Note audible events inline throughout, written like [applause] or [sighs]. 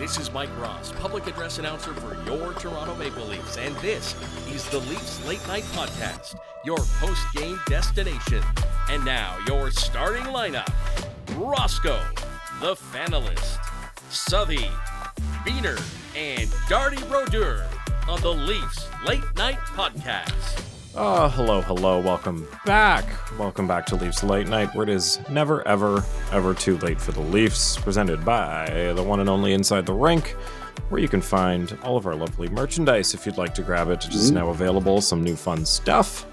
This is Mike Ross, public address announcer for your Toronto Maple Leafs, and this is the Leafs Late Night Podcast, your post game destination. And now, your starting lineup Roscoe, the Fanalist, Suthy, Beaner, and Darty Brodeur on the Leafs Late Night Podcast. Oh, hello, hello. Welcome back. Welcome back to Leafs Late Night, where it is never, ever, ever too late for the Leafs, presented by the one and only Inside the Rink, where you can find all of our lovely merchandise if you'd like to grab it. It is now available, some new fun stuff.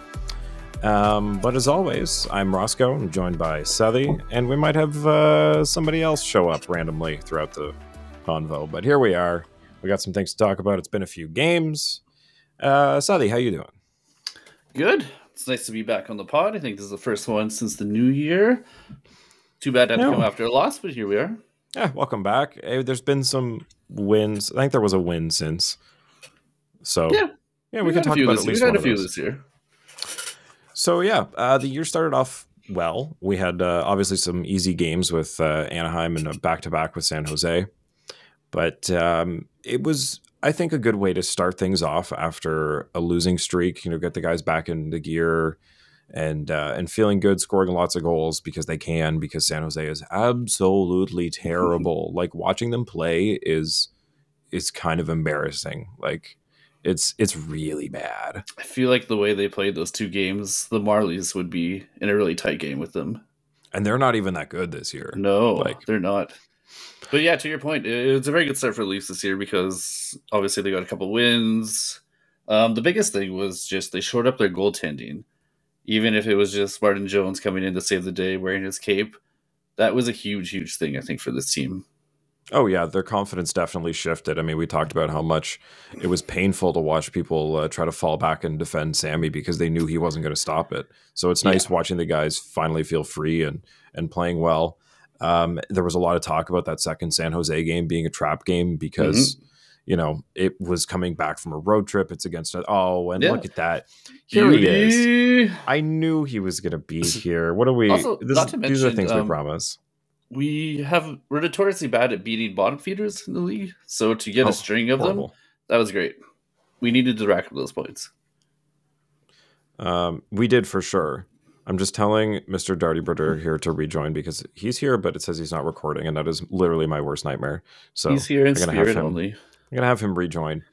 Um, but as always, I'm Roscoe. I'm joined by Suthy, and we might have uh, somebody else show up randomly throughout the convo. But here we are. We got some things to talk about. It's been a few games. Uh, Suthy, how you doing? Good. It's nice to be back on the pod. I think this is the first one since the new year. Too bad to No. come after a loss, but here we are. Yeah, welcome back. Eh, There's been some wins. I think there was a win since. So Yeah, yeah, we, We've can talk about at least We've one had a few this year. So yeah, uh, the year started off well. We had uh, obviously some easy games with uh, Anaheim and back to back with San Jose, but um, it was I think a good way to start things off after a losing streak. You know, get the guys back in the gear and uh, and feeling good, scoring lots of goals because they can. Because San Jose is absolutely [laughs] terrible. like watching them play is is kind of embarrassing. Like it's it's really bad. I feel like the way they played those two games, the Marlies would be in a really tight game with them. And they're not even that good this year. No, Like- they're not. But yeah, to your point, it- it's a very good start for the Leafs this year because obviously they got a couple wins. Um, the biggest thing was just they showed up their goaltending. Even if it was just Martin Jones coming in to save the day wearing his cape, that was a huge, huge thing, I think, for this team. Oh yeah, their confidence definitely shifted. I mean, we talked about how much it was painful to watch people uh, try to fall back and defend Sammy because they knew he wasn't going to stop it. So it's nice watching the guys finally feel free and and playing well. Um, there was a lot of talk about that second San Jose game being a trap game because you know it was coming back from a road trip. It's against oh, and Yeah. look at that. Here he is. [laughs] I knew he was going to be here. What are we? Also, this, not to these are mention, things we um, promise. We have we're notoriously bad at beating bottom feeders in the league. So to get Oh, a string of them, that was great. We needed to rack up those points. Um, we did for sure. I'm just telling Mr. Darty Brodeur here to rejoin because he's here, but it says he's not recording, and that is literally my worst nightmare. So He's here in I'm spirit him- only. I'm gonna have him rejoin.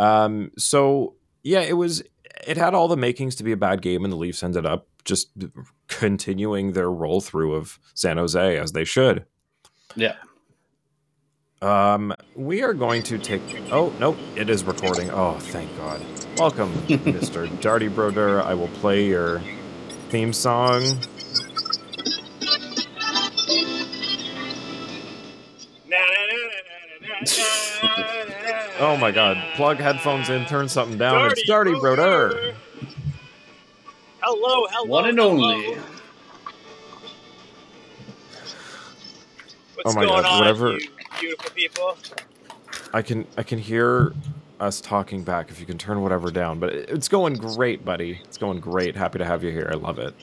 Um, so yeah, it was. It had all the makings to be a bad game, and the Leafs ended up just continuing their roll through of San Jose as they should. Yeah. Um, we are going to take. Oh nope, it is recording. Oh, thank God. Welcome, [laughs] Mr. Darty Brodeur. I will play your theme song. Oh my God! Plug headphones in. Turn something down. it's Darty Brodeur. Hello, hello. One and hello. only. What's Oh my going God, on, whatever- you beautiful people? I can I can hear us talking back. If you can turn whatever down, but it's going great, buddy. It's going great. Happy to have you here. I love it.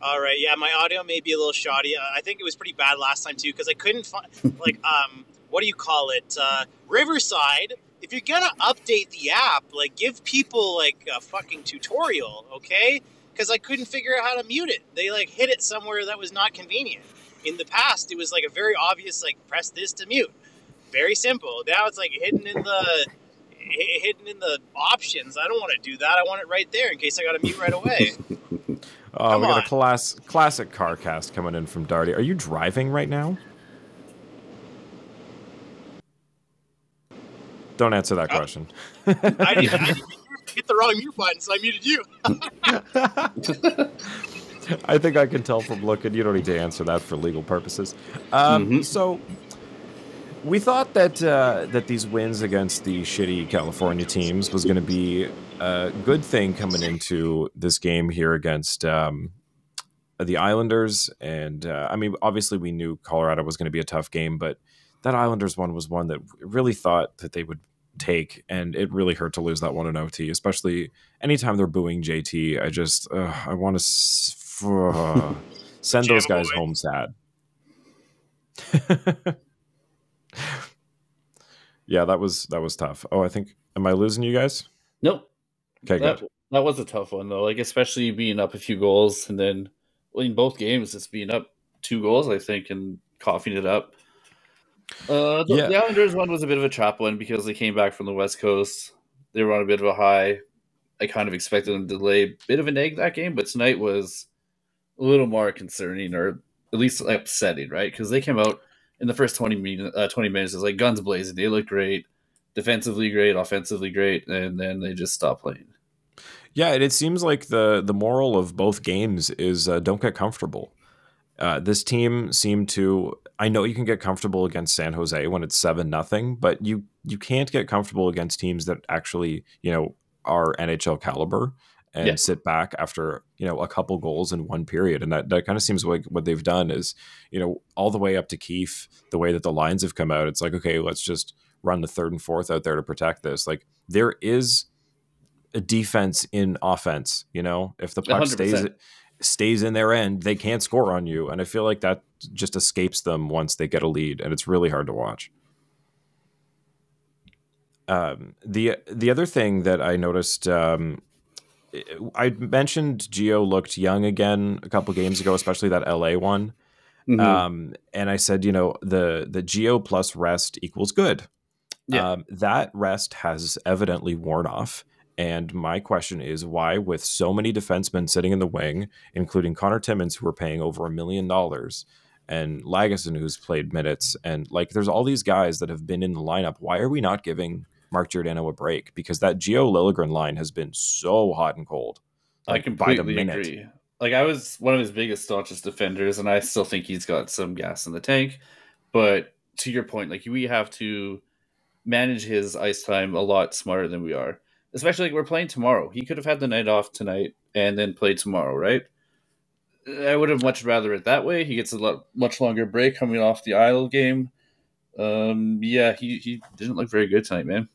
All right, yeah, my audio may be a little shoddy. Uh, I think it was pretty bad last time too because I couldn't find [laughs] like um what do you call it uh, Riverside. If you're gonna update the app, like give people like a fucking tutorial, okay? Because I couldn't figure out how to mute it. They like hit it somewhere that was not convenient. In the past, it was like a very obvious like press this to mute. Very simple. Now it's like hidden in the hidden in the options. I don't want to do that. I want it right there in case I got to mute right away. [laughs] Oh, Come we got on. a class classic car cast coming in from Darty. Are you driving right now? Don't answer that Oh. question. I didn't, I [laughs] didn't hit the wrong mute button, so I muted you. [laughs] I think I can tell from looking. You don't need to answer that for legal purposes. Um, Mhm. So we thought that uh, that these wins against the shitty California teams was going to be a good thing coming into this game here against um, the Islanders. And uh, I mean, obviously, we knew Colorado was going to be a tough game, but that Islanders one was one that really thought that they would take, and it really hurt to lose that one in OT, especially anytime they're booing JT. I just uh, I want to s- [laughs] send those guys home sad. [laughs] Yeah, that was that was tough. Oh, I think am I losing you guys? Nope. Okay, that, good. that was a tough one though. Like especially being up a few goals and then well, in both games it's being up two goals, I think, and coughing it up. Uh, the, Yeah. the Islanders one was a bit of a trap one because they came back from the West Coast. They were on a bit of a high. I kind of expected them to lay a bit of an egg that game, but tonight was a little more concerning or at least upsetting, right? Because they came out in the first 20, min- uh, 20 minutes, it's like guns blazing. They look great, defensively great, offensively great, and then they just stop playing. Yeah, and it seems like the the moral of both games is uh, don't get comfortable. Uh, this team seemed to. I know you can get comfortable against San Jose when it's seven nothing, but you you can't get comfortable against teams that actually you know are NHL caliber and Yeah. sit back after you know a couple goals in one period, and that that kind of seems like what they've done is you know all the way up to Keefe, the way that the lines have come out. It's like okay, let's just run the third and fourth out there to protect this. Like there is a defense in offense. You know, if the puck stays 100%. stays in their end, they can't score on you, and I feel like that just escapes them once they get a lead, and it's really hard to watch. Um, the the other thing that I noticed, um, I mentioned Geo looked young again a couple games ago, especially that LA one. Mhm. Um, and I said, you know, the the Geo plus rest equals good. Yeah. Um, that rest has evidently worn off. And my question is why, with so many defensemen sitting in the wing, including Connor Timmins, who are paying over a million dollars, and Lagesson, who's played minutes, and like there's all these guys that have been in the lineup. Why are we not giving Mark Giordano a break? Because that Geo Liljegren line has been so hot and cold. I like, completely agree. Like I was one of his biggest staunchest defenders, and I still think he's got some gas in the tank. But to your point, like we have to manage his ice time a lot smarter than we are. Especially like we're playing tomorrow. He could have had the night off tonight and then played tomorrow, right? I would have much rather it that way. He gets a lot much longer break coming off the Isle game. Um, yeah, he, he didn't look very good tonight, man.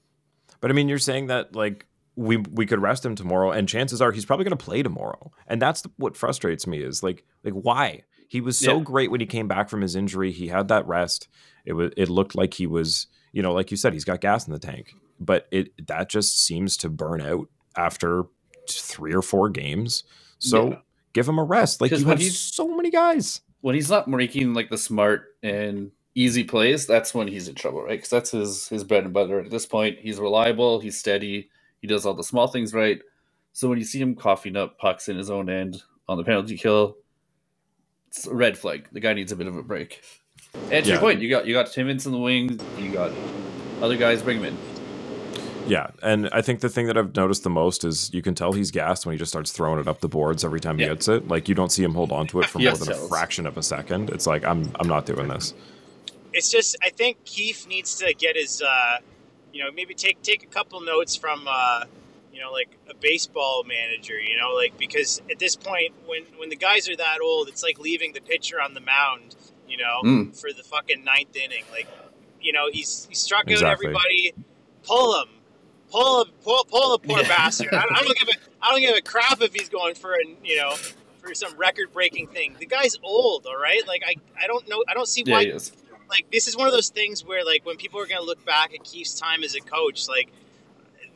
But I mean, you're saying that like we we could rest him tomorrow, and chances are he's probably going to play tomorrow. And that's the, what frustrates me is like like why he was so Yeah. great when he came back from his injury. He had that rest. It was it looked like he was you know like you said he's got gas in the tank, but it that just seems to burn out after three or four games. So Yeah. give him a rest. Like you have so many guys. when he's not making like the smart and easy plays, that's when he's in trouble, right? Because that's his his bread and butter. At this point, he's reliable, he's steady, he does all the small things right. So when you see him coughing up pucks in his own end on the penalty kill, it's a red flag. The guy needs a bit of a break. And to Yeah. your point, you got you got Timmins in the wings, you got other guys, bring him in. Yeah, and I think the thing that I've noticed the most is you can tell he's gassed when he just starts throwing it up the boards every time he Yeah. gets it. Like you don't see him hold on to it for [laughs] more Yes, than a fraction of a second. It's like I'm I'm not doing this. It's just I think Keefe needs to get his uh, you know maybe take take a couple notes from uh, you know like a baseball manager you know like because at this point when when the guys are that old it's like leaving the pitcher on the mound you know Mm. for the fucking ninth inning. Like you know he's he struck out everybody. Pull him. Pull him. Pull, pull the poor [laughs] Yeah. bastard. I, I don't give a I don't give a crap if he's going for a you know for some record breaking thing. The guy's old all right? Like I I don't know I don't see Yeah, why he is. Like this is one of those things where like when people are going to look back at Keefe's time as a coach, like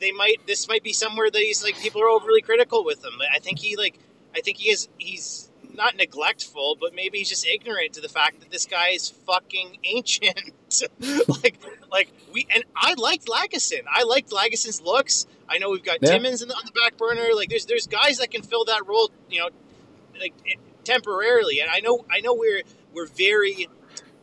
they might this might be somewhere that he's like people are overly critical with him. I think he like I think he is he's not neglectful, but maybe he's just ignorant to the fact that this guy is fucking [laughs] ancient. [laughs] like like we and I liked Lagesson. I liked Lagesson's looks. I know we've got Yeah. Timmins in the, on the back burner. Like there's there's guys that can fill that role, you know, like it, temporarily. And I know I know we're we're very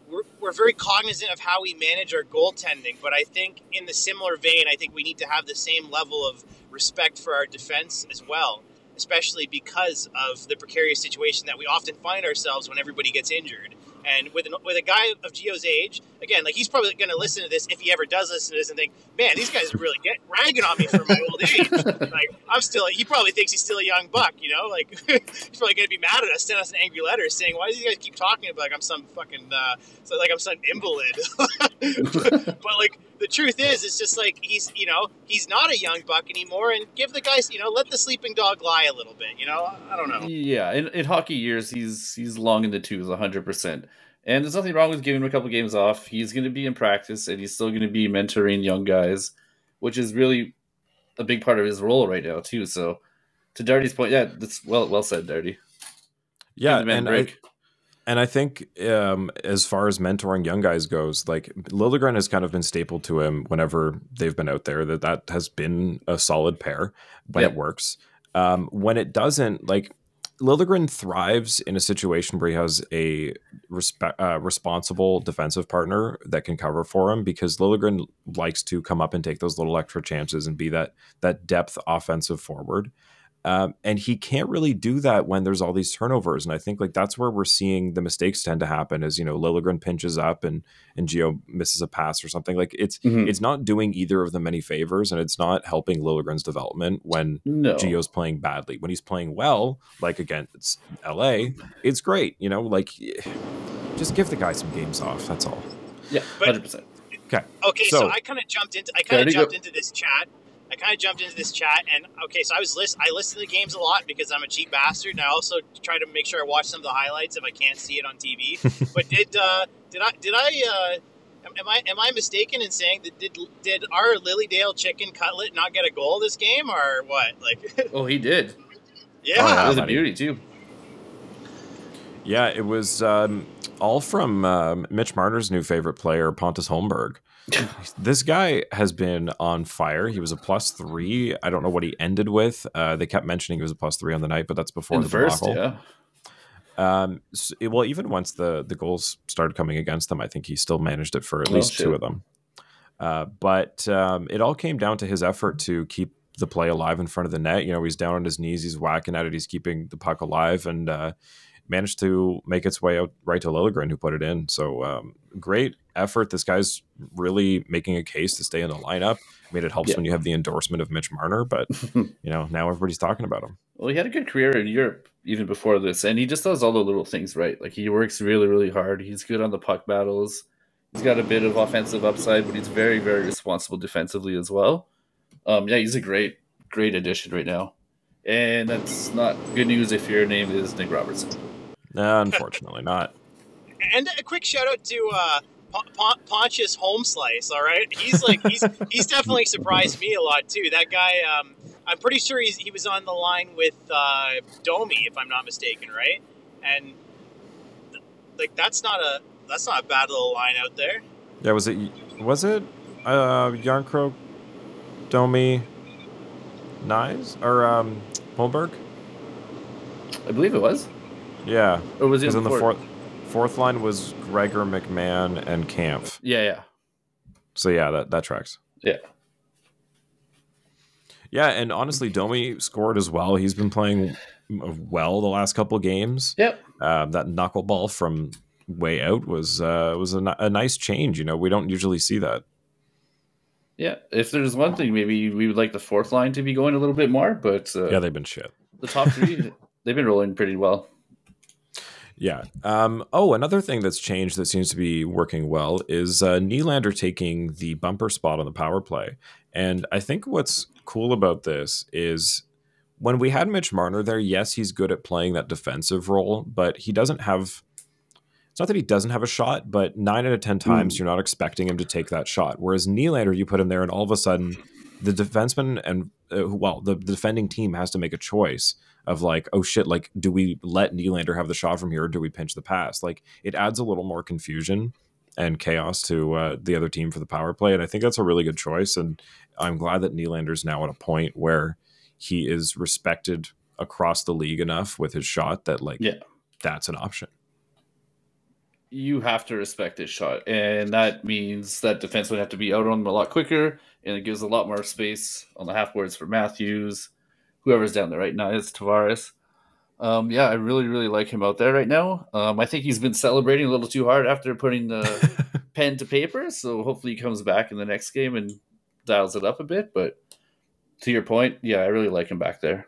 we're, we're very cognizant of how we manage our goaltending, but I think in the similar vein, I think we need to have the same level of respect for our defense as well, especially because of the precarious situation that we often find ourselves when everybody gets injured. And with an, with a guy of Gio's age, again, like he's probably going to listen to this if he ever does listen to this and think, "Man, these guys are really get ragging on me for my old age." [laughs] like I'm still, he probably thinks he's still a young buck, you know. Like [laughs] he's probably going to be mad at us, send us an angry letter saying, "Why do these guys keep talking about like I'm some fucking uh, like I'm some invalid?" [laughs] but like the truth is, it's just like he's you know he's not a young buck anymore, and give the guys you know let the sleeping dog lie a little bit. You know, I don't know. Yeah, in, in hockey years, he's he's long in the tooth, hundred percent. And there's nothing wrong with giving him a couple games off. He's going to be in practice and he's still going to be mentoring young guys, which is really a big part of his role right now too. So, to Darty's point, yeah, that's well well said, Darty. Yeah, Give the man and I, and I think um, as far as mentoring young guys goes, like Liljegren has kind of been stapled to him whenever they've been out there. That that has been a solid pair when it works. Um, when it doesn't, like Liljegren thrives in a situation where he has a respe- uh, responsible defensive partner that can cover for him because Liljegren likes to come up and take those little extra chances and be that that depth offensive forward. Um, and he can't really do that when there's all these turnovers. And I think like that's where we're seeing the mistakes tend to happen. Is you know Liljegren pinches up and and Gio misses a pass or something. Like it's Mhm. it's not doing either of them any favors, and it's not helping Liljegren's development when No. Gio's playing badly. When he's playing well, like against LA, it's great. You know, like [sighs] just give the guy some games off. That's all. Yeah, 100%. Okay. Okay, so, So- I kind of jumped into I kind of jumped go. into this chat. I kind of jumped into this chat, and okay, so I was list I listen to the games a lot because I'm a cheap bastard, and I also try to make sure I watch some of the highlights if I can't see it on TV. [laughs] but did uh, did I did I uh, am- am I am I mistaken in saying that did did our Lilydale chicken cutlet not get a goal this game or what? Like, [laughs] Oh, he did. yeah, Oh, That yeah. was a beauty too. Yeah, it was um, all from um, Mitch Marner's new favorite player, Pontus Holmberg. [laughs] this guy has been on fire. He was a plus three. I don't know what he ended with. Uh, they kept mentioning he was a plus three on the night, but that's before In the first, debacle. yeah. Um, s- it- well, even once the the goals started coming against them, I think he still managed it for at Oh, least two of them. Uh, but um, it all came down to his effort to keep the play alive in front of the net. You know, he's down on his knees, he's whacking at it, he's keeping the puck alive, and uh, managed to make its way out right to Liljegren, who put it in. So um, great effort. This guy's really making a case to stay in the lineup. I mean, it helps Yeah. when you have the endorsement of Mitch Marner, but [laughs] you know now everybody's talking about him. Well, he had a good career in Europe even before this, and he just does all the little things right. Like he works really, really hard. He's good on the puck battles. He's got a bit of offensive upside, but he's very, very responsible defensively as well. Um, yeah, he's a great, great addition right now. And that's not good news if your name is Nick Robertson. Nah, unfortunately, not. and a quick shout out to uh, Pon- Pon- Pontius Home Slice. All right, he's like he's he's definitely surprised me a lot too. That guy, um, I'm pretty sure he's, he was on the line with uh, Domi, if I'm not mistaken, right? And th- like that's not a that's not a bad little line out there. Yeah, was it was it uh Järnkrok, Domi, Knies or um Holmberg? I believe it was. Yeah, Or was it in the before? fourth fourth line was Gregor McMann and Kampf. Yeah, yeah. So yeah, that that tracks. Yeah. Yeah, and honestly, Domi scored as well. He's been playing well the last couple games. Yep. Um, that knuckleball from way out was uh, was a, a nice change. You know, we don't usually see that. Yeah. If there's one thing, maybe we would like the fourth line to be going a little bit more, but uh, Yeah, they've been shit. the top three, [laughs] they've been rolling pretty well. Yeah. Um, oh, another thing that's changed that seems to be working well is uh, Nylander taking the bumper spot on the power play. And I think what's cool about this is when we had Mitch Marner there, yes, he's good at playing that defensive role, but he doesn't have. It's not that he doesn't have a shot, but nine out of 10 times you're not expecting him to take that shot. Whereas Nylander, you put him there, and all of a sudden, the defenseman and, uh, well, the, the defending team has to make a choice of like, oh shit, like, do we let Nylander have the shot from here or do we pinch the pass? Like, it adds a little more confusion and chaos to uh, the other team for the power play. And I think that's a really good choice. And I'm glad that Nylander's now at a point where he is respected across the league enough with his shot that, like, Yeah. that's an option. you have to respect his shot, and that means that defense would have to be out on him a lot quicker, and it gives a lot more space on the half boards for Matthews, whoever's down there right now. It's Tavares. Um, yeah, I really, really like him out there right now. Um, I think he's been celebrating a little too hard after putting the [laughs] pen to paper, so hopefully he comes back in the next game and dials it up a bit. But to your point, yeah, I really like him back there.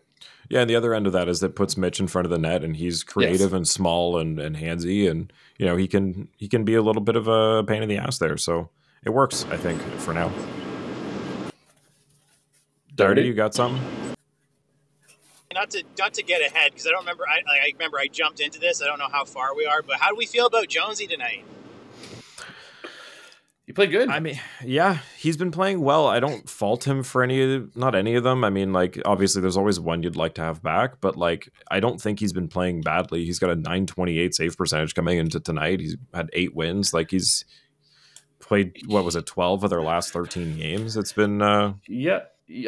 Yeah, and the other end of that is that puts Mitch in front of the net, and he's creative and small and, and handsy, and you know he can he can be a little bit of a pain in the ass there. So it works, I think, for now. Darty, you got something? Not to not to get ahead because I don't remember. I, I remember I jumped into this. I don't know how far we are, but how do we feel about Jonesy tonight? He played good. I mean, yeah, he's been playing well. I don't fault him for any, not any of them. I mean, like obviously, there's always one you'd like to have back, but like I don't think he's been playing badly. He's got a 928 save percentage coming into tonight. He's had eight wins. Like he's played what was it, 12 of their last 13 games. It's been uh yeah.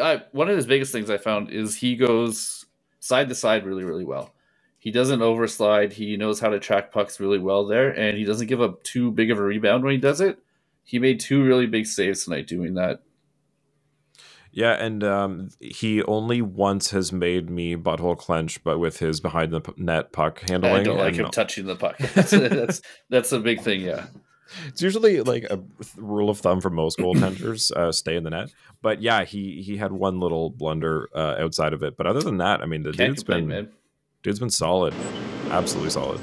I, one of his biggest things I found is he goes side to side really, really well. He doesn't overslide. He knows how to track pucks really well there, and he doesn't give up too big of a rebound when he does it he made two really big saves tonight doing that. Yeah, and um, he only once has made me butthole clench, but with his behind the net puck handling. I don't like him touching the puck. [laughs] That's, that's that's a big thing. Yeah, it's usually like a rule of thumb for most goaltenders: uh, stay in the net. But yeah, he he had one little blunder uh, outside of it. But other than that, I mean, the Can't dude's complain, been man. dude's been solid, absolutely solid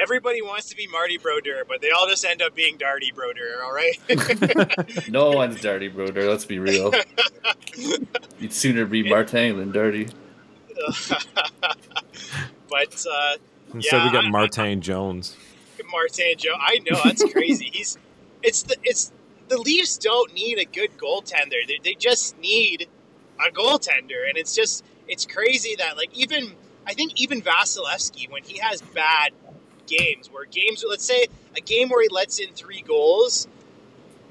everybody wants to be Marty Brodeur, but they all just end up being Darty Brodeur. All right. [laughs] no one's Darty Brodeur. Let's be real. [laughs] You'd sooner be Martin than Darty. [laughs] but uh, instead, yeah, we got Martin Jones. Martin Jones. I know that's [laughs] crazy. He's it's the it's the Leafs don't need a good goaltender. They, they just need a goaltender, and it's just it's crazy that like even I think even Vasilevskiy when he has bad games where games, let's say a game where he lets in three goals.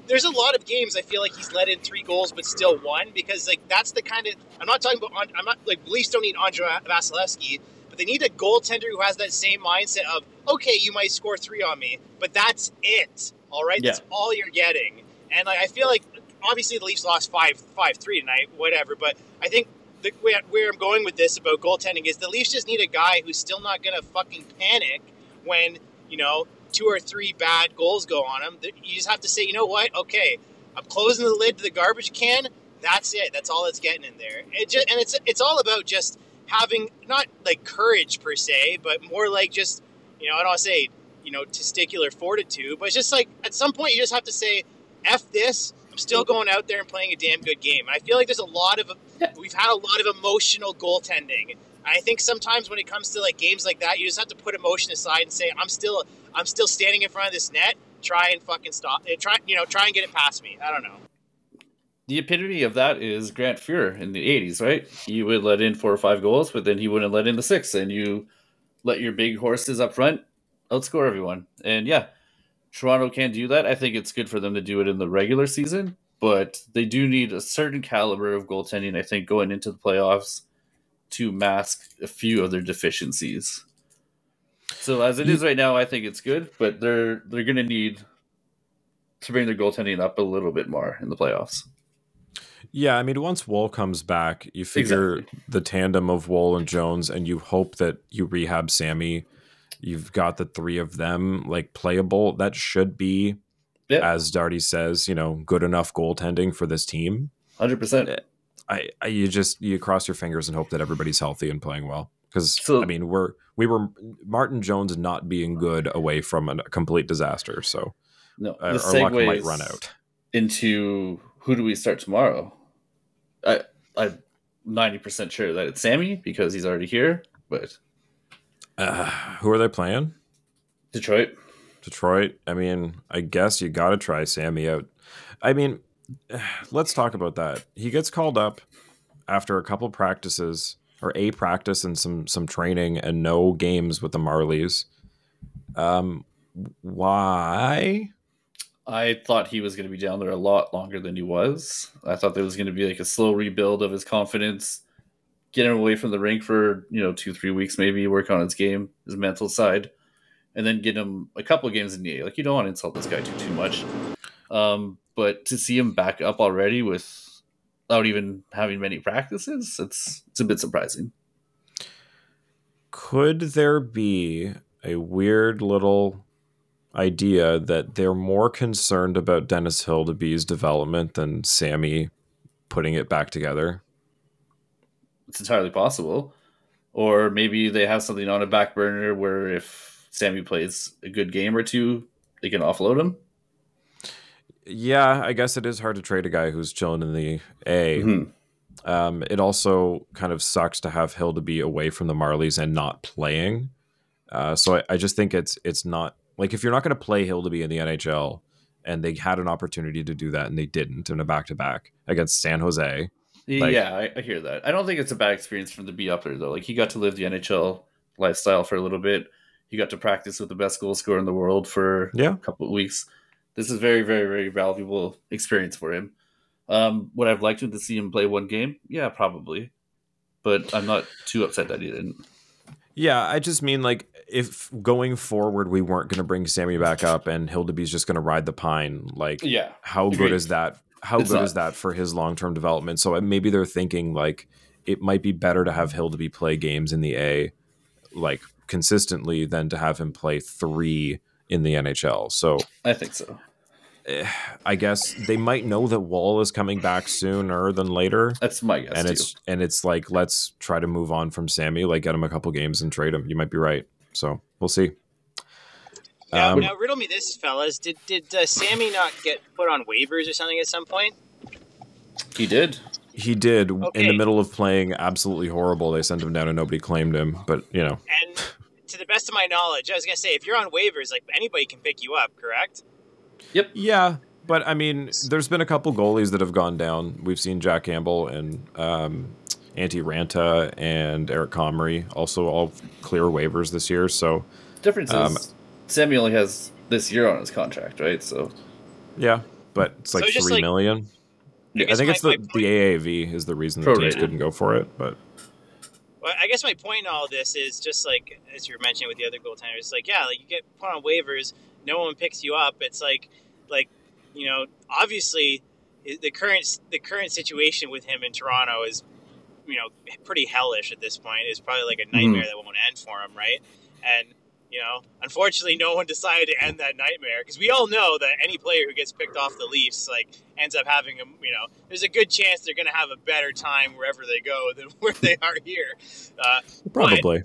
There's a lot of games I feel like he's let in three goals but still won because like that's the kind of I'm not talking about I'm not like Leafs don't need Andrei Vasilevskiy, but they need a goaltender who has that same mindset of okay, you might score three on me, but that's it. All right, yeah. that's all you're getting. And like I feel like obviously the Leafs lost five five three tonight, whatever. But I think the, where, where I'm going with this about goaltending is the Leafs just need a guy who's still not gonna fucking panic when you know two or three bad goals go on him. You just have to say, you know what? Okay, I'm closing the lid to the garbage can. That's it. That's all that's getting in there. It just, and it's it's all about just having not like courage per se, but more like just you know I don't say you know testicular fortitude, but it's just like at some point you just have to say, "F this." I'm still going out there and playing a damn good game. And I feel like there's a lot of [laughs] we've had a lot of emotional goaltending I think sometimes when it comes to like games like that, you just have to put emotion aside and say, I'm still I'm still standing in front of this net. Try and fucking stop it. Try you know try and get it past me. I don't know. The epitome of that is Grant Fuhr in the '80s, right? He would let in four or five goals, but then he wouldn't let in the six, and you let your big horses up front outscore everyone. And yeah, Toronto can't do that. I think it's good for them to do it in the regular season, but they do need a certain caliber of goaltending. I think going into the playoffs to mask a few of their deficiencies. So as it is right now, I think it's good, but they're they're going to need to bring their goaltending up a little bit more in the playoffs. Yeah, I mean, once Woll comes back, you figure exactly. the tandem of Woll and Jones, and you hope that you rehab Sammy. You've got the three of them like playable. That should be, yep. as Darty says, you know, good enough goaltending for this team. Hundred percent. Eh, I, I you just you cross your fingers and hope that everybody's healthy and playing well because so, I mean we're we were Martin Jones not being good away from a complete disaster. So no, the our luck might run out. Into who do we start tomorrow? I I'm ninety percent sure that it's Sammy because he's already here. But uh, who are they playing? Detroit. Detroit. I mean, I guess you got to try Sammy out. I mean, [sighs] let's talk about that. He gets called up after a couple practices or a practice and some some training and no games with the Marlies. Um, why? I thought he was going to be down there a lot longer than he was. I thought there was going to be like a slow rebuild of his confidence, get him away from the rink for you know two three weeks maybe, work on his game, his mental side, and then get him a couple games in the A. Like you don't want to insult this guy too too much. Um, but to see him back up already without even having many practices, it's it's a bit surprising. Could there be a weird little idea that they're more concerned about Dennis Hildeby's development than Sammy putting it back together? It's entirely possible. Or maybe they have something on a back burner where if Sammy plays a good game or two, they can offload him yeah, I guess it is hard to trade a guy who's chilling in the A. Mm-hmm. Um, it also kind of sucks to have Hildeby away from the Marlies and not playing. Uh, so I, I just think it's it's not like if you're not going to play Hildeby in the NHL, and they had an opportunity to do that and they didn't in a back to back against San Jose. Like, yeah, I, I, hear that. I don't think it's a bad experience for him to be up there though. Like he got to live the NHL lifestyle for a little bit. He got to practice with the best goal scorer in the world for yeah. a couple of weeks. This is very, very, very valuable experience for him. Um, would I've liked him to see him play one game? Yeah, probably. But I'm not too upset that he didn't. Yeah, I just mean like if going forward we weren't going to bring Sammy back up and Hildeby's just going to ride the pine, like yeah, how Agreed. good is that? How It's good not. is that for his long term development? So maybe they're thinking like it might be better to have Hildeby play games in the A, like consistently, than to have him play three in the NHL. So I think so. Eh, I guess they might know that Woll is coming back sooner than later. That's my guess and too. it's and it's like let's try to move on from Sammy, like get him a couple games and trade him. You might be right. So we'll see. Now, Um, now riddle me this, fellas. Did did uh, Sammy not get put on waivers or something at some point? he did. He did in the middle of playing absolutely horrible. They sent him down and nobody claimed him. But you know, And to the best of my knowledge, I was gonna say if you're on waivers, like anybody can pick you up, correct? Yep. Yeah. But I mean, there's been a couple goalies that have gone down. We've seen Jack Campbell and um, Antti Raanta and Eric Comrie also all clear waivers this year. So Difference is Um, Sammy only has this year on his contract, right? So yeah, but it's like So three like- million. I I think my- it's the, the AAV is the reason the teams Prorated. couldn't go for it. But Well, I guess my point in all this is just like as you were mentioning with the other goaltenders, like yeah, like you get put on waivers, no one picks you up. It's like, like you know, obviously the current the current situation with him in Toronto is, you know, pretty hellish at this point. It's probably like a nightmare that won't end for him, right? And you know, unfortunately, no one [laughs] decided to end that nightmare because we all know that any player who gets picked off the Leafs like ends up having a you know, there's a good chance they're going to have a better time wherever they go than [laughs] where they are here. Uh, probably.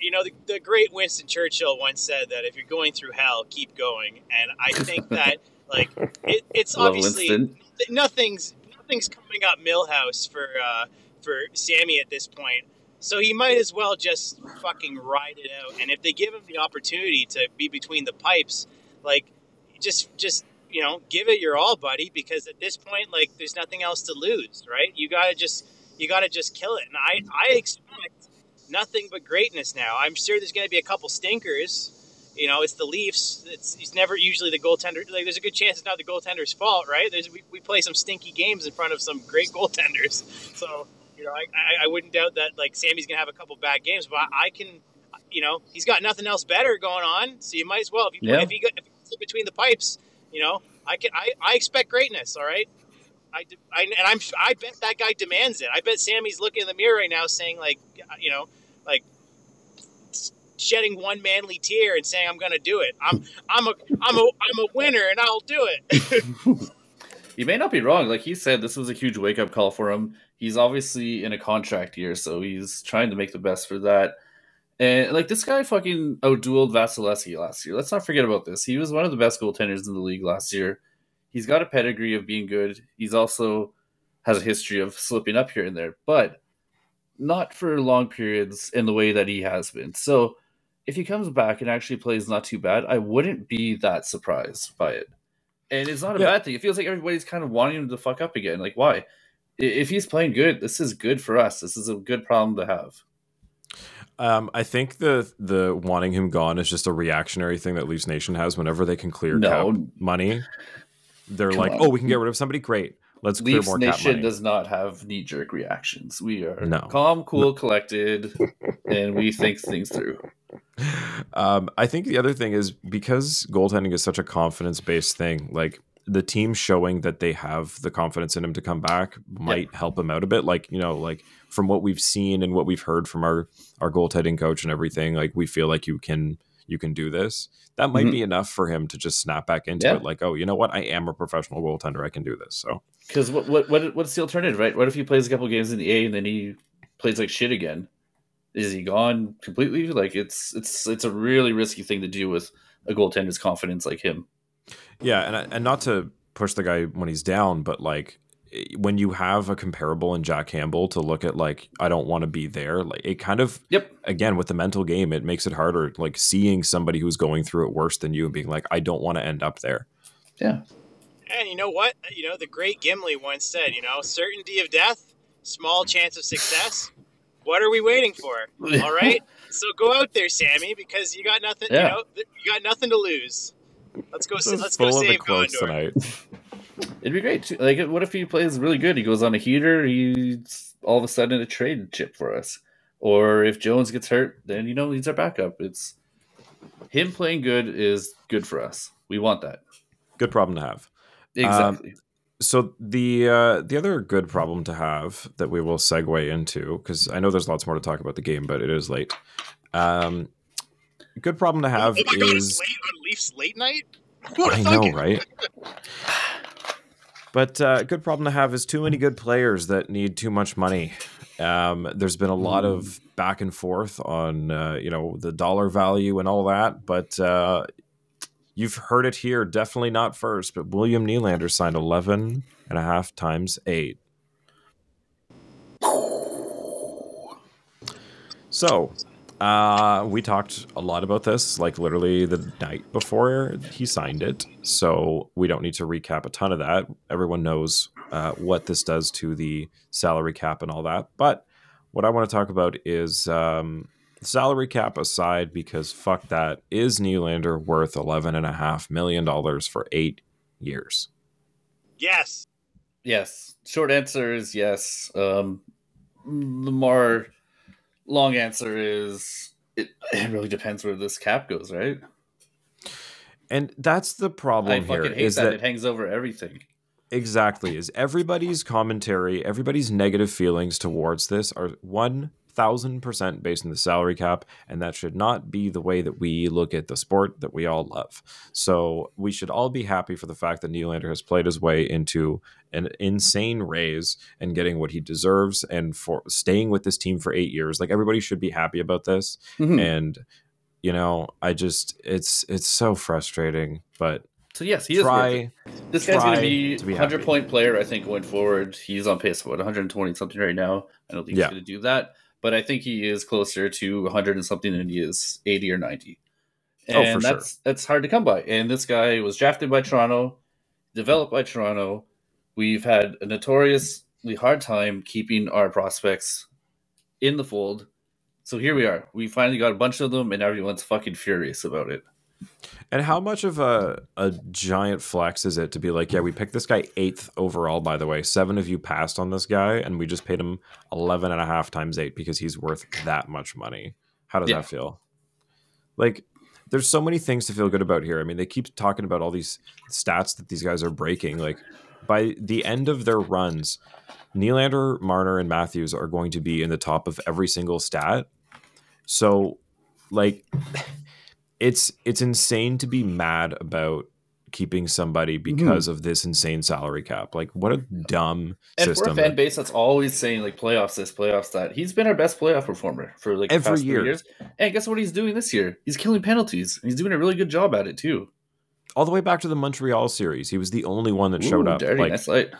you know, the, the great Winston Churchill once said that if you're going through hell, keep going. And I think [laughs] that, like, it, it's Love obviously Winston. nothing's nothing's coming up Milhouse for uh, for Sammy at this point. So he might as well just fucking ride it out. And if they give him the opportunity to be between the pipes, like, just just you know, give it your all, buddy. Because at this point, like, there's nothing else to lose, right? You gotta just you gotta just kill it. And I I expect nothing but greatness now. I'm sure there's to be a couple stinkers. You know, it's the Leafs. It's, it's never usually the goaltender. Like, there's a good chance it's not the goaltender's fault, right? There's we, we play some stinky games in front of some great goaltenders. So, you know, I, I, wouldn't doubt that like Sammy's going to have a couple bad games, but I, can, you know, he's got nothing else better going on. So you might as well if you Yeah. if he got if between the pipes, you know, I can I, I expect greatness. All right. I, I, and I'm I bet that guy demands it. I bet Sammy's looking in the mirror right now, saying like, you know, like shedding one manly tear and saying, "I'm going to do it. I'm I'm a I'm a I'm a winner, and I'll do it." [laughs] [laughs] You may not be wrong. Like he said, this was a huge wake up call for him. He's obviously in a contract year, so he's trying to make the best for that. And like this guy fucking outdueled Vasilevskiy last year. Let's not forget about this. He was one of the best goaltenders in the league last year. He's got a pedigree of being good. He's also has a history of slipping up here and there, but not for long periods in the way that he has been. So if he comes back and actually plays not too bad, I wouldn't be that surprised by it. And it's not a Yeah. bad thing. It feels like everybody's kind of wanting him to fuck up again. Like, why? If he's playing good, this is good for us. This is a good problem to have. Um, I think the the wanting him gone is just a reactionary thing that Leafs Nation has whenever they can clear No. cap money. They're Come like, on. "Oh, we can get rid of somebody. Great, let's clear Leafs more cap Nation money." does not have knee jerk reactions. We are No. calm, cool, collected, and we think things through. [laughs] Um, I think the other thing is because goaltending is such a confidence based thing, like the team showing that they have the confidence in him to come back might help him out a bit. Like, you know, like from what we've seen and what we've heard from our, our goaltending coach and everything, like we feel like you can you can do this. That might Mhm. be enough for him to just snap back into Yeah. it. Like, oh, you know what? I am a professional goaltender. I can do this. So Because what, what what what's the alternative, right? What if he plays a couple games in the A and then he plays like shit again? Is he gone completely? Like it's it's it's a really risky thing to do with a goaltender's confidence like him. Yeah, and I- and not to push the guy when he's down, but like when you have a comparable in Jack Campbell to look at like I don't want to be there, like it kind of Yep. again with the mental game, it makes it harder. Like seeing somebody who's going through it worse than you and being like, I don't want to end up there. Yeah. And you know what? You know, the great Gimli once said, you know, certainty of death, small chance of success. What are we waiting for? [laughs] All right. So go out there, Sammy, because you got nothing. Yeah. You know, you got nothing to lose. Let's go. This let's go full of the save quotes Gondor. tonight. It'd be great. Too. Like, what if he plays really good? He goes on a heater. He's all of a sudden a trade chip for us. Or if Jones gets hurt, then you know he's our backup. It's him playing good is good for us. We want that Good problem to have. exactly. So the uh, the other good problem to have that we will segue into because I know there's lots more to talk about the game, but it is late. Um, good problem to have oh my God, it's late on Leafs late night. I know, right? [laughs] But uh, good problem to have is too many good players that need too much money. Um, there's been a lot of back and forth on uh, you know the dollar value and all that, but uh, you've heard it here. Definitely not first, but William Nylander signed 11 and a half times eight. So, uh, we talked a lot about this, like literally the night before he signed it. So we don't need to recap a ton of that. Everyone knows uh, what this does to the salary cap and all that. But what I want to talk about is um, salary cap aside, because fuck that. Is Nylander worth eleven and a half million dollars for eight years? Yes. yes. Short answer is yes. Um, the more long answer is it, it really depends where this cap goes, right? And that's the problem I here. fucking hate Is that. that it hangs over everything. Exactly. Is everybody's commentary, everybody's negative feelings towards this are 1000% based on the salary cap, and that should not be the way that we look at the sport that we all love. So we should all be happy for the fact that Nylander has played his way into an insane raise and getting what he deserves and for staying with this team for eight years. Like everybody should be happy about this. Mhm. And you know, I just it's it's so frustrating, but So yes, he is worth try This guy's going to be to be 100 happy. point player, I think, going forward. He's on pace for what 120 something right now. I don't think Yeah. he's going to do that, but I think he is closer to 100 and something than he is 80 or 90. Oh, And for sure. that's that's hard to come by. And this guy was drafted by Toronto, developed by Toronto. We've had a notoriously hard time keeping our prospects in the fold. So here we are. We finally got a bunch of them, and everyone's fucking furious about it. And how much of a, a giant flex is it to be like, yeah, we picked this guy eighth overall, by the way. Seven of you passed on this guy, and we just paid him 11 and a half times eight because he's worth that much money. How does Yeah. that feel? Like, there's so many things to feel good about here. I mean, they keep talking about all these stats that these guys are breaking. Like, by the end of their runs, Nylander, Marner, and Matthews are going to be in the top of every single stat. So, like, [sighs] it's it's insane to be mad about keeping somebody mhm. because of this insane salary cap. Like, what a dumb And system. for a fan base that's always saying like playoffs this, playoffs that, he's been our best playoff performer for like the Every past three year. years. And guess what he's doing this year? He's killing penalties. And he's doing a really good job at it too. All the way back to the Montreal series, he was the only one that showed up. Dirty, like, nice light.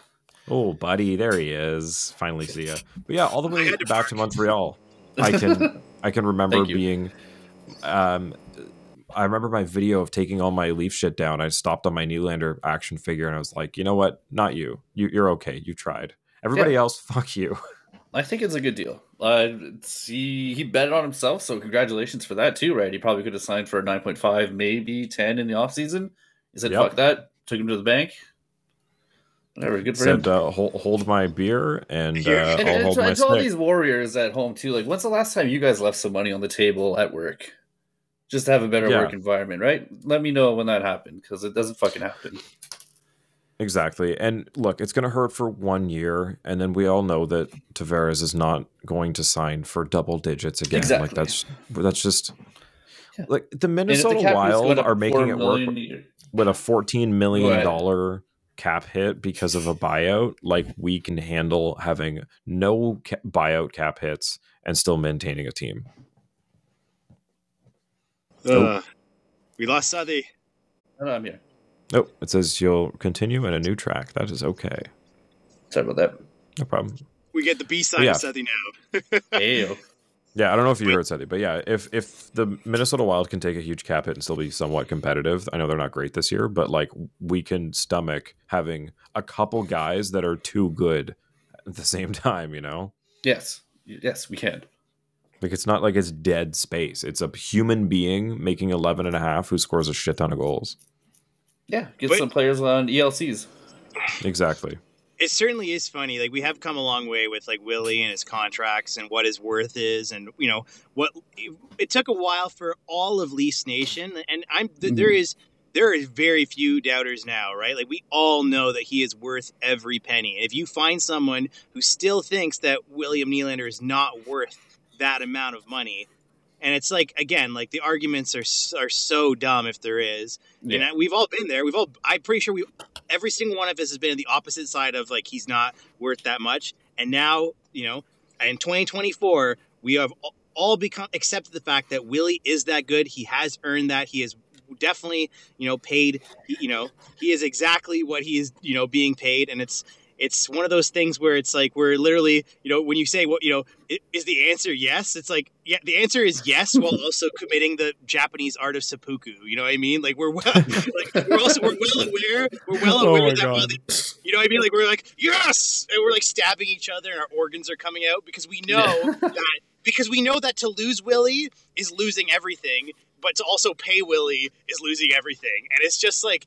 oh, buddy, there he is. Finally see ya. But yeah, all the way back to. Montreal. I can I can remember being um I remember my video of taking all my leaf shit down. I stopped on my Nylander action figure and I was like, you know what? Not you. you you're okay. You tried. Everybody else, [laughs] fuck you. I think it's a good deal. Uh, he he bet on himself, so congratulations for that too, right? He probably could have signed for a nine point five, maybe ten in the offseason. He said, Yep. "Fuck that!" Took him to the bank. Whatever, good for Said him. uh, hold, hold my beer and uh, and I'll and hold to, my and to all these warriors at home too. Like, when's the last time you guys left some money on the table at work, just to have a better Yeah. work environment? Right? Let me know when that happened because it doesn't fucking happen. Exactly. And look, it's going to hurt for one year. And then we all know that Tavares is not going to sign for double digits again. Exactly. Like, that's that's just Yeah. like the if the Minnesota Wild are making it work year- with a $14 Go million ahead. cap hit because of a buyout. Like, we can handle having no ca- buyout cap hits and still maintaining a team. Uh, we lost Suthy. No, no, I'm here. Nope. It says you'll continue in a new track. That is okay. Sorry about that. No problem. We get the B side Yeah. of Suthy now. Ayo. Yeah, I don't know if you heard Suthy, but yeah, if if the Minnesota Wild can take a huge cap hit and still be somewhat competitive, I know they're not great this year, but like we can stomach having a couple guys that are too good at the same [laughs] time, you know? Yes. Yes, we can. Like it's not like it's dead space. It's a human being making 11 and a half who scores a shit ton of goals. Yeah, get Wait. some players on ELCs. Exactly. It certainly is funny. Like we have come a long way with like Willie and his contracts and what his worth is, and you know what. It took a while for all of Leafs Nation, and I'm th- there mm-hmm. is there is very few doubters now, right? Like we all know that he is worth every penny. And if you find someone who still thinks that William Nylander is not worth that amount of money. And it's like again, like the arguments are are so dumb if there is, Yeah. and I- we've all been there. We've all, I'm pretty sure we, every single one of us has been on the opposite side of like he's not worth that much. And now, you know, in 2024, we have all- all become accepted the fact that Willie is that good. He has earned that. He is definitely, you know, paid. You know, he is exactly what he is, you know, being paid. And it's it's one of those things where it's like we're literally, you know, when you say what, you know, is the answer yes? It's like yeah, the answer is yes, while also committing the Japanese art of seppuku. You know what I mean? Like we're well, [laughs] like we're also we're well aware we're well Oh aware my that while the- you know what I mean? Like we're like yes, and we're like stabbing each other, and our organs are coming out because we know [laughs] that because we know that to lose Willie is losing everything, but to also pay Willie is losing everything, and it's just like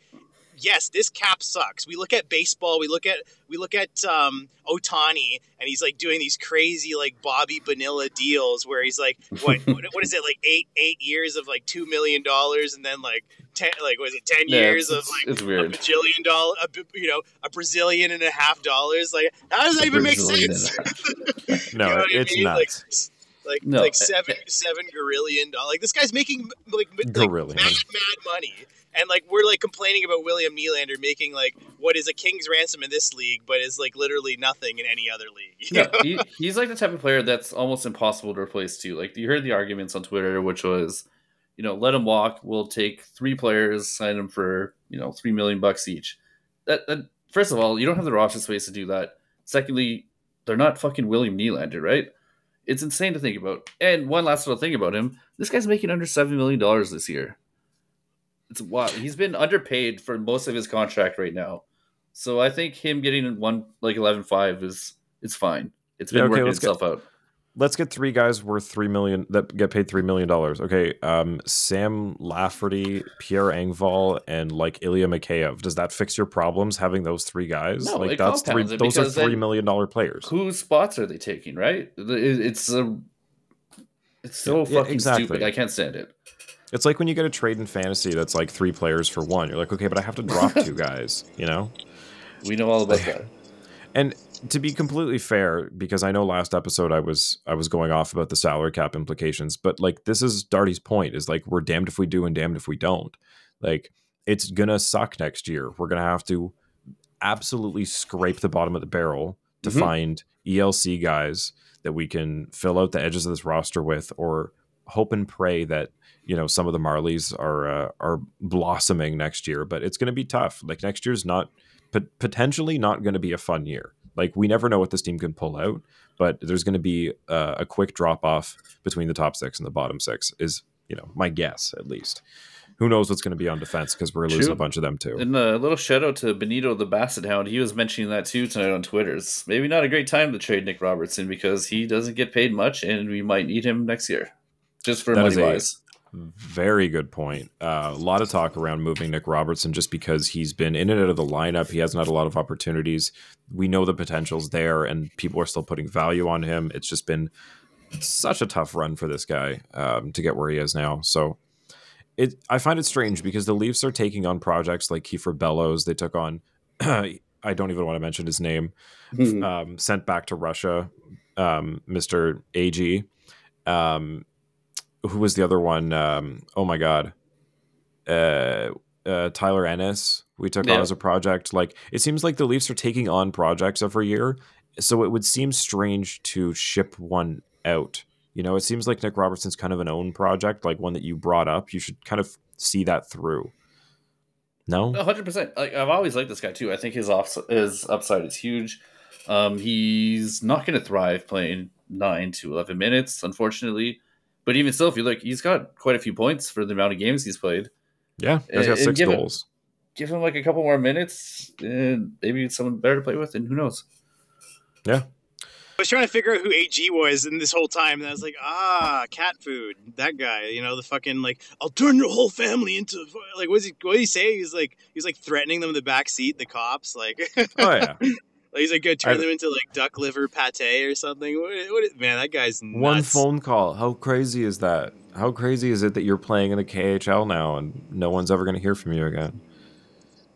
yes, this cap sucks. We look at baseball, we look at we look at um, Ohtani, and he's like doing these crazy like Bobby Bonilla deals where he's like, [laughs] what what, what is it like eight eight years of like two million dollars, and then like ten like was it ten Yeah, years of like it's a weird. bajillion dollar, a, b- you know, a Brazilian and a half dollars. Like, how does that A even make sense? [laughs] [laughs] No, You know what I it's mean? Like, nuts. like No, like seven seven gorillion dollars. Like this guy's making like, like Gorillion. mad mad money, and like we're like complaining about William Nylander making like what is a king's ransom in this league, but is like literally nothing in any other league. know? [laughs] he, he's like the type of player that's almost impossible to replace too. Like you heard the arguments on Twitter, which was, you know, let him walk. We'll take three players, sign them for you know three million bucks each. That, that first of all, you don't have the roster space to do that. Secondly, they're not fucking William Nylander, right? It's insane to think about. And one last little thing about him: this guy's making under seven million dollars this year. It's wild. He's been underpaid for most of his contract right now. So I think him getting one like eleven five is it's fine. It's been Yeah, okay, working let's get- itself out. Let's get three guys worth three million that get paid three million dollars. Okay, um, Sam Lafferty, Pierre Engvall, and like Ilya Mikheyev. Does that fix your problems having those three guys? No, like it that's three. Those are three million dollar players. Whose spots are they taking? Right? It's a it's so Yeah, fucking exactly. stupid. I can't stand it. It's like when you get a trade in fantasy that's like three players for one. You're like, okay, but I have to drop two [laughs] guys. You know. We know all about that. And to be completely fair, because I know last episode I was I was going off about the salary cap implications, but like this is Darty's point is like we're damned if we do and damned if we don't. Like it's gonna suck next year. We're gonna have to absolutely scrape the bottom of the barrel to Mhm. find ELC guys that we can fill out the edges of this roster with, or hope and pray that you know some of the Marlies are uh, are blossoming next year. But it's gonna be tough. Like next year's not pot- potentially not going to be a fun year. Like we never know what this team can pull out, but there's going to be uh, a quick drop off between the top six and the bottom six. Is you know my guess at least. Who knows what's going to be on defense because we're losing True. a bunch of them too. And a little shout out to Benito the Basset Hound. He was mentioning that too tonight on Twitter. It's maybe not a great time to trade Nick Robertson because he doesn't get paid much, and we might need him next year, just for That money a- wise. Very good point. Uh, a lot of talk around moving Nick Robertson just because he's been in and out of the lineup. He hasn't had a lot of opportunities. We know the potential's there, and people are still putting value on him. It's just been such a tough run for this guy um, to get where he is now. So it, I find it strange because the Leafs are taking on projects like Kiefer Bellows. They took on, [clears throat] I don't even want to mention his name, um, sent back to Russia, um, Mr. AG. Um, who was the other one? Um, oh my god, uh, uh, Tyler Ennis. We took on as a project. Like it seems like the Leafs are taking on projects every year, so it would seem strange to ship one out. You know, it seems like Nick Robertson's kind of an own project, like one that you brought up. You should kind of see that through. No, hundred percent. Like I've always liked this guy too. I think his off his upside is huge. Um, he's not going to thrive playing nine to eleven minutes, unfortunately. But even still, if you look, he's got quite a few points for the amount of games he's played. Yeah, he's got And six give it- goals. Give him like a couple more minutes, and maybe someone better to play with, and who knows? Yeah. I was trying to figure out who AG was in this whole time, and I was like, ah, cat food. That guy, you know, the fucking like, I'll turn your whole family into like, what's he? What did he say? He's like, he's like threatening them in the back seat, the cops, like, Oh yeah, [laughs] Like, he's like gonna turn I- them into like duck liver pate or something. What, what, man, that guy's nuts. one phone call. How crazy is that? How crazy is it that you're playing in the KHL now and no one's ever going to hear from you again?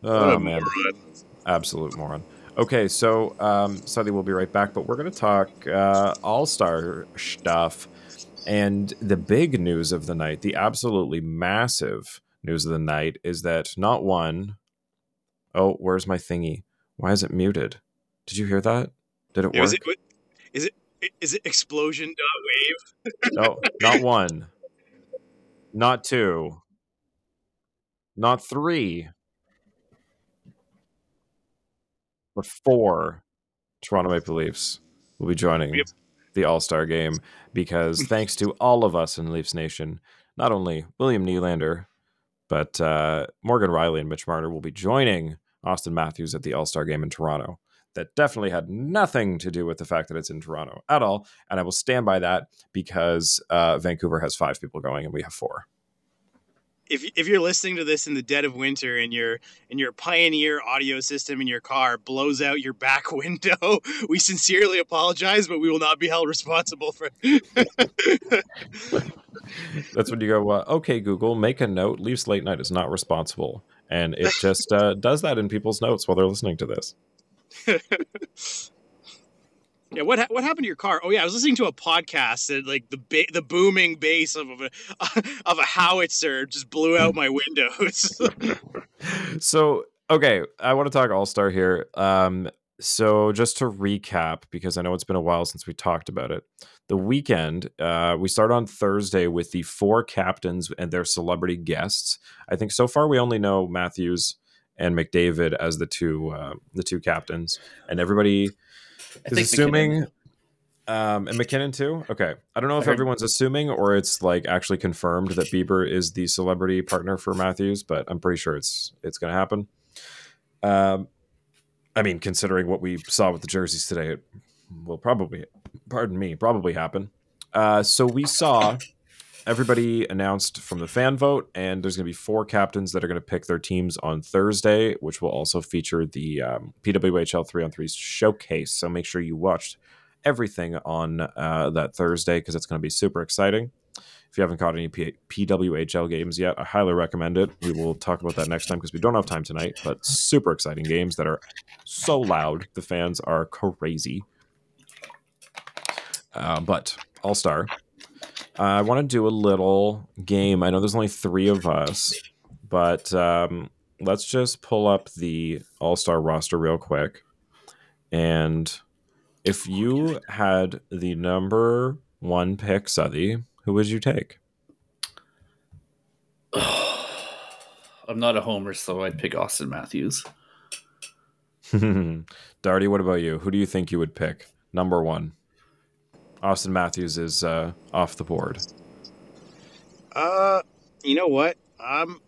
Oh man, moron. absolute moron. Okay, so um, Suthy will be right back, but we're going to talk uh, All Star stuff. And the big news of the night, the absolutely massive news of the night, is that not one. Oh, where's my thingy? Why is it muted? Did you hear that? Did it work? it what- is it is it explosion dot wave? No, not [laughs] one. Not two. Not three. But four Toronto Maple Leafs will be joining Yep. the All Star game because thanks to all of us in Leafs Nation, not only William Nylander, but uh, Morgan Rielly and Mitch Marner will be joining Auston Matthews at the All Star game in Toronto. That definitely had nothing to do with the fact that it's in Toronto at all. And I will stand by that because uh, Vancouver has five people going and we have four. If if you're listening to this in the dead of winter and your and your Pioneer audio system in your car blows out your back [laughs] window, we sincerely apologize, but we will not be held responsible for. [laughs] That's when you go, uh, okay, Google, make a note. Leafs Late Night is not responsible. And it just uh, does that in people's notes while they're listening to this. [laughs] Yeah, what ha- what happened to your car? Oh yeah, I was listening to a podcast and like the ba- the booming bass of a [laughs] of a howitzer just blew out my windows. [laughs] so okay i want to talk all-star here um so just to recap because i know it's been a while since we talked about it the weekend uh we start on thursday with the four captains and their celebrity guests i think so far we only know matthews and mcdavid as the two uh, the two captains. And everybody is assuming MacKinnon- um and mackinnon too? Okay. I don't know if heard- everyone's assuming or it's like actually confirmed that bieber is the celebrity partner for matthews but i'm pretty sure it's it's gonna happen. Um i mean considering what we saw with the jerseys today it will probably pardon me probably happen. Uh so we saw everybody announced from the fan vote and there's going to be four captains that are going to pick their teams on thursday which will also feature the um, pwhl 3 on 3 showcase. So make sure you watched everything on uh, that thursday because it's going to be super exciting. If you haven't caught any P- pwhl games yet i highly recommend it. We will talk about that next time because we don't have time tonight but super exciting games that are so loud the fans are crazy. Uh, but all star I want to do a little game. I know there's only three of us, but um, let's just pull up the All Star roster real quick. And if you had the number one pick, Suthy, who would you take? [sighs] I'm not a homer, so I'd pick Auston Matthews. [laughs] Darty, what about you? Who do you think you would pick? Number one. Auston Matthews is uh, off the board. uh, you know what? Um,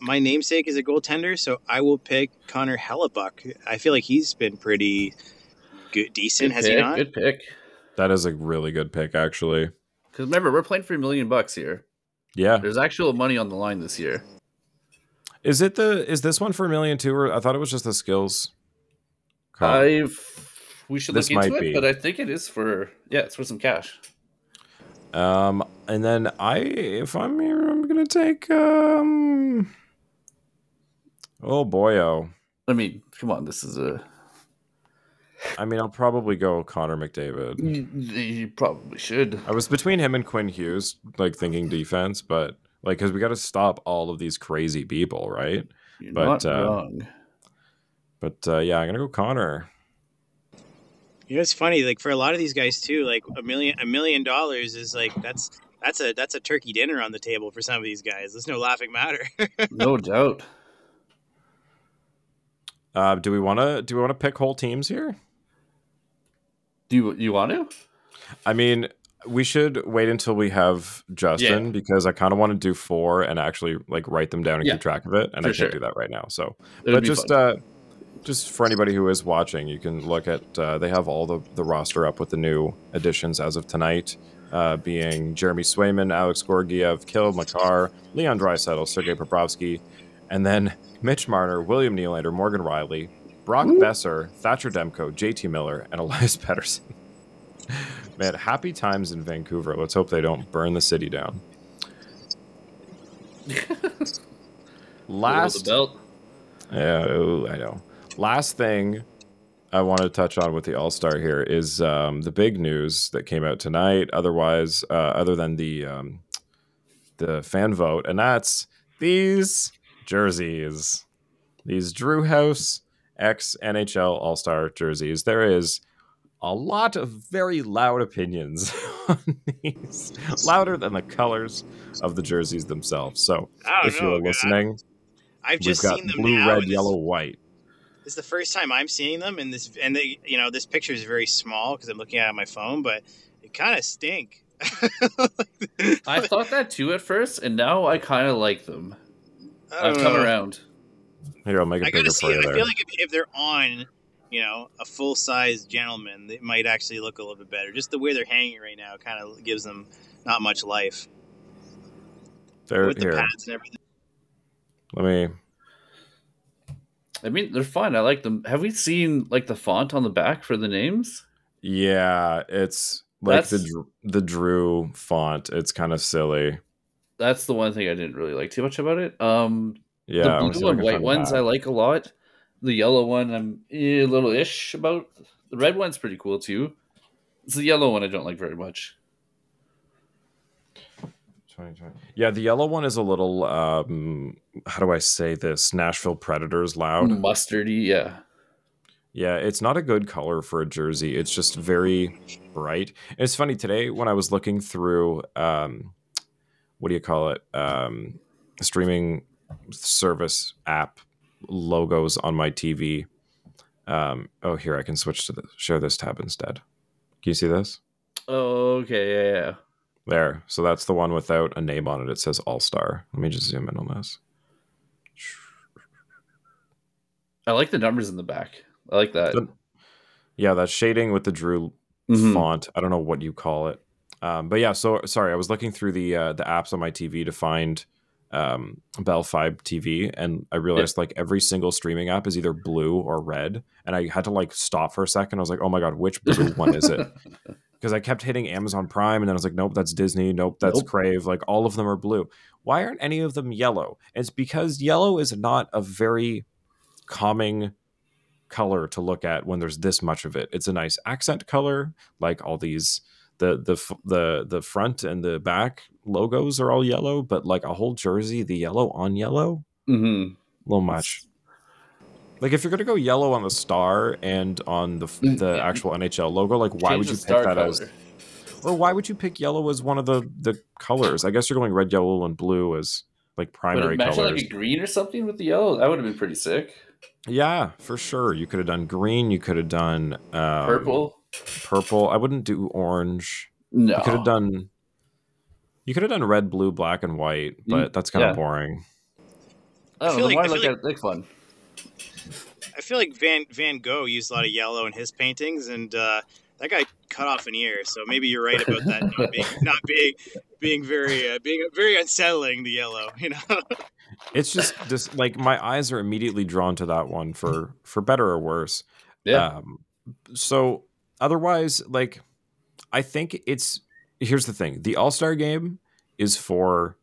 my namesake is a goaltender, so I will pick Connor Hellebuyck. I feel like he's been pretty good, decent, Good has pick, he not? Good pick. That is a really good pick, actually. Because remember, we're playing for a million bucks here. Yeah. There's actual money on the line this year. Is it the is this one for a million too? Or I thought it was just the skills. comp. I've we should This look into it, be. but I think it is for yeah, it's for some cash. Um, and then I, if I'm here, I'm gonna take. Um, oh boyo. I mean, come on, this is a I mean, I'll probably go Connor McDavid. you, you probably should. I was between him and Quinn Hughes, like thinking defense, but like because we got to stop all of these crazy people, right? You're But, not uh, wrong. But uh, yeah, I'm gonna go Connor. You know, it's funny. Like for a lot of these guys too, like a million a million dollars is like that's that's a that's a turkey dinner on the table for some of these guys. There's no laughing matter. [laughs] No doubt. Uh, do we want to do we want to pick whole teams here? Do you you want to? I mean, we should wait until we have Justin Yeah. because I kind of want to do four and actually like write them down and Yeah, keep track of it, and for I can't sure. do that right now. So, It'll but just fun. uh, just for anybody who is watching, you can look at uh, they have all the the roster up with the new additions as of tonight. Uh, being Jeremy Swayman, Alex Georgiev, Cale Makar, Leon Draisaitl, Sergei Bobrovsky, and then Mitch Marner, William Nylander, Morgan Rielly, Brock Boeser, Thatcher Demko, JT Miller, and [laughs] Elias Pettersson. Man, happy times in Vancouver. Let's hope they don't burn the city down. [laughs] Last, yeah, ooh, I know. Last thing I want to touch on with the All Star here is um, the big news that came out tonight. Otherwise, uh, other than the um, the fan vote, and that's these jerseys, these Drew House ex NHL All Star jerseys. There is a lot of very loud opinions [laughs] on these, louder than the colors of the jerseys themselves. So, if know, you're listening, I've we've just got seen them blue, red, yellow, white. This is the first time I'm seeing them, and this and they, you know, this picture is very small because I'm looking at it on my phone, but it kind of stink. [laughs] I thought that too at first, and now I kind of like them. I I've come know. around. Here, I'll make it I bigger gotta see for it. you I feel like if, if they're on, you know, a full size gentleman, they might actually look a little bit better. Just the way they're hanging right now kind of gives them not much life There, with the here. pads and everything. Let me. I mean, they're fun. I like them. Have we seen like the font on the back for the names? Yeah, it's like the That's- Dr- the Drew font. It's kind of silly. That's the one thing I didn't really like too much about it. Um, Yeah, the let me see if blue and white ones that. I like a lot. The yellow one I'm eh, a little ish about. The red one's pretty cool too. It's the yellow one I don't like very much. 2020. Yeah, the yellow one is a little. um How do I say this? Nashville Predators loud. Mustardy, yeah. Yeah, it's not a good color for a jersey. It's just very bright. And it's funny today when I was looking through um what do you call it? Um streaming service app logos on my TV. Um oh here I can switch to the share this tab instead. Can you see this? Oh, okay, yeah, yeah. There. So that's the one without a name on it. It says All Star. Let me just zoom in on this. I like the numbers in the back. I like that. The- Yeah, that shading with the Drew Mhm. font. I don't know what you call it. Um, but yeah, so sorry, I was looking through the uh, the apps on my TV to find um, Bell Fibe TV, and I realized like every single streaming app is either blue or red, and I had to like stop for a second. I was like, oh my god, which blue one is it? [laughs] Because I kept hitting Amazon Prime, and then I was like, nope, that's Disney. Nope, that's Nope. Crave. Like all of them are blue. Why aren't any of them yellow? It's because yellow is not a very calming color to look at when there's this much of it. It's a nice accent color, like all these the the the the front and the back logos are all yellow, but like a whole jersey, the yellow on yellow, mm-hmm. a little much. Like if you're gonna go yellow on the star and on the the Mm, actual NHL logo, like why Change would you pick that as, color. or why would you pick yellow as one of the the colors? I guess you're going red, yellow, and blue as like But primary imagine colors. like a green or something with the yellow. That would have been pretty sick. yeah, for sure. You could have done green. You could have done um, Purple. purple. I wouldn't do orange. No. You could have done. You could have done red, blue, black, and white, but Mm, that's kind of boring. I don't I feel know. Like- more I I look feel at like fun. I feel like Van Van Gogh used a lot of yellow in his paintings, and uh, that guy cut off an ear. So maybe you're right about that not being [laughs] not being being very uh, being very unsettling. The yellow, you know. [laughs] It's just just like my eyes are immediately drawn to that one for for better or worse. Yeah. Um, so otherwise, like, I think it's here's the thing: the All Star Game is for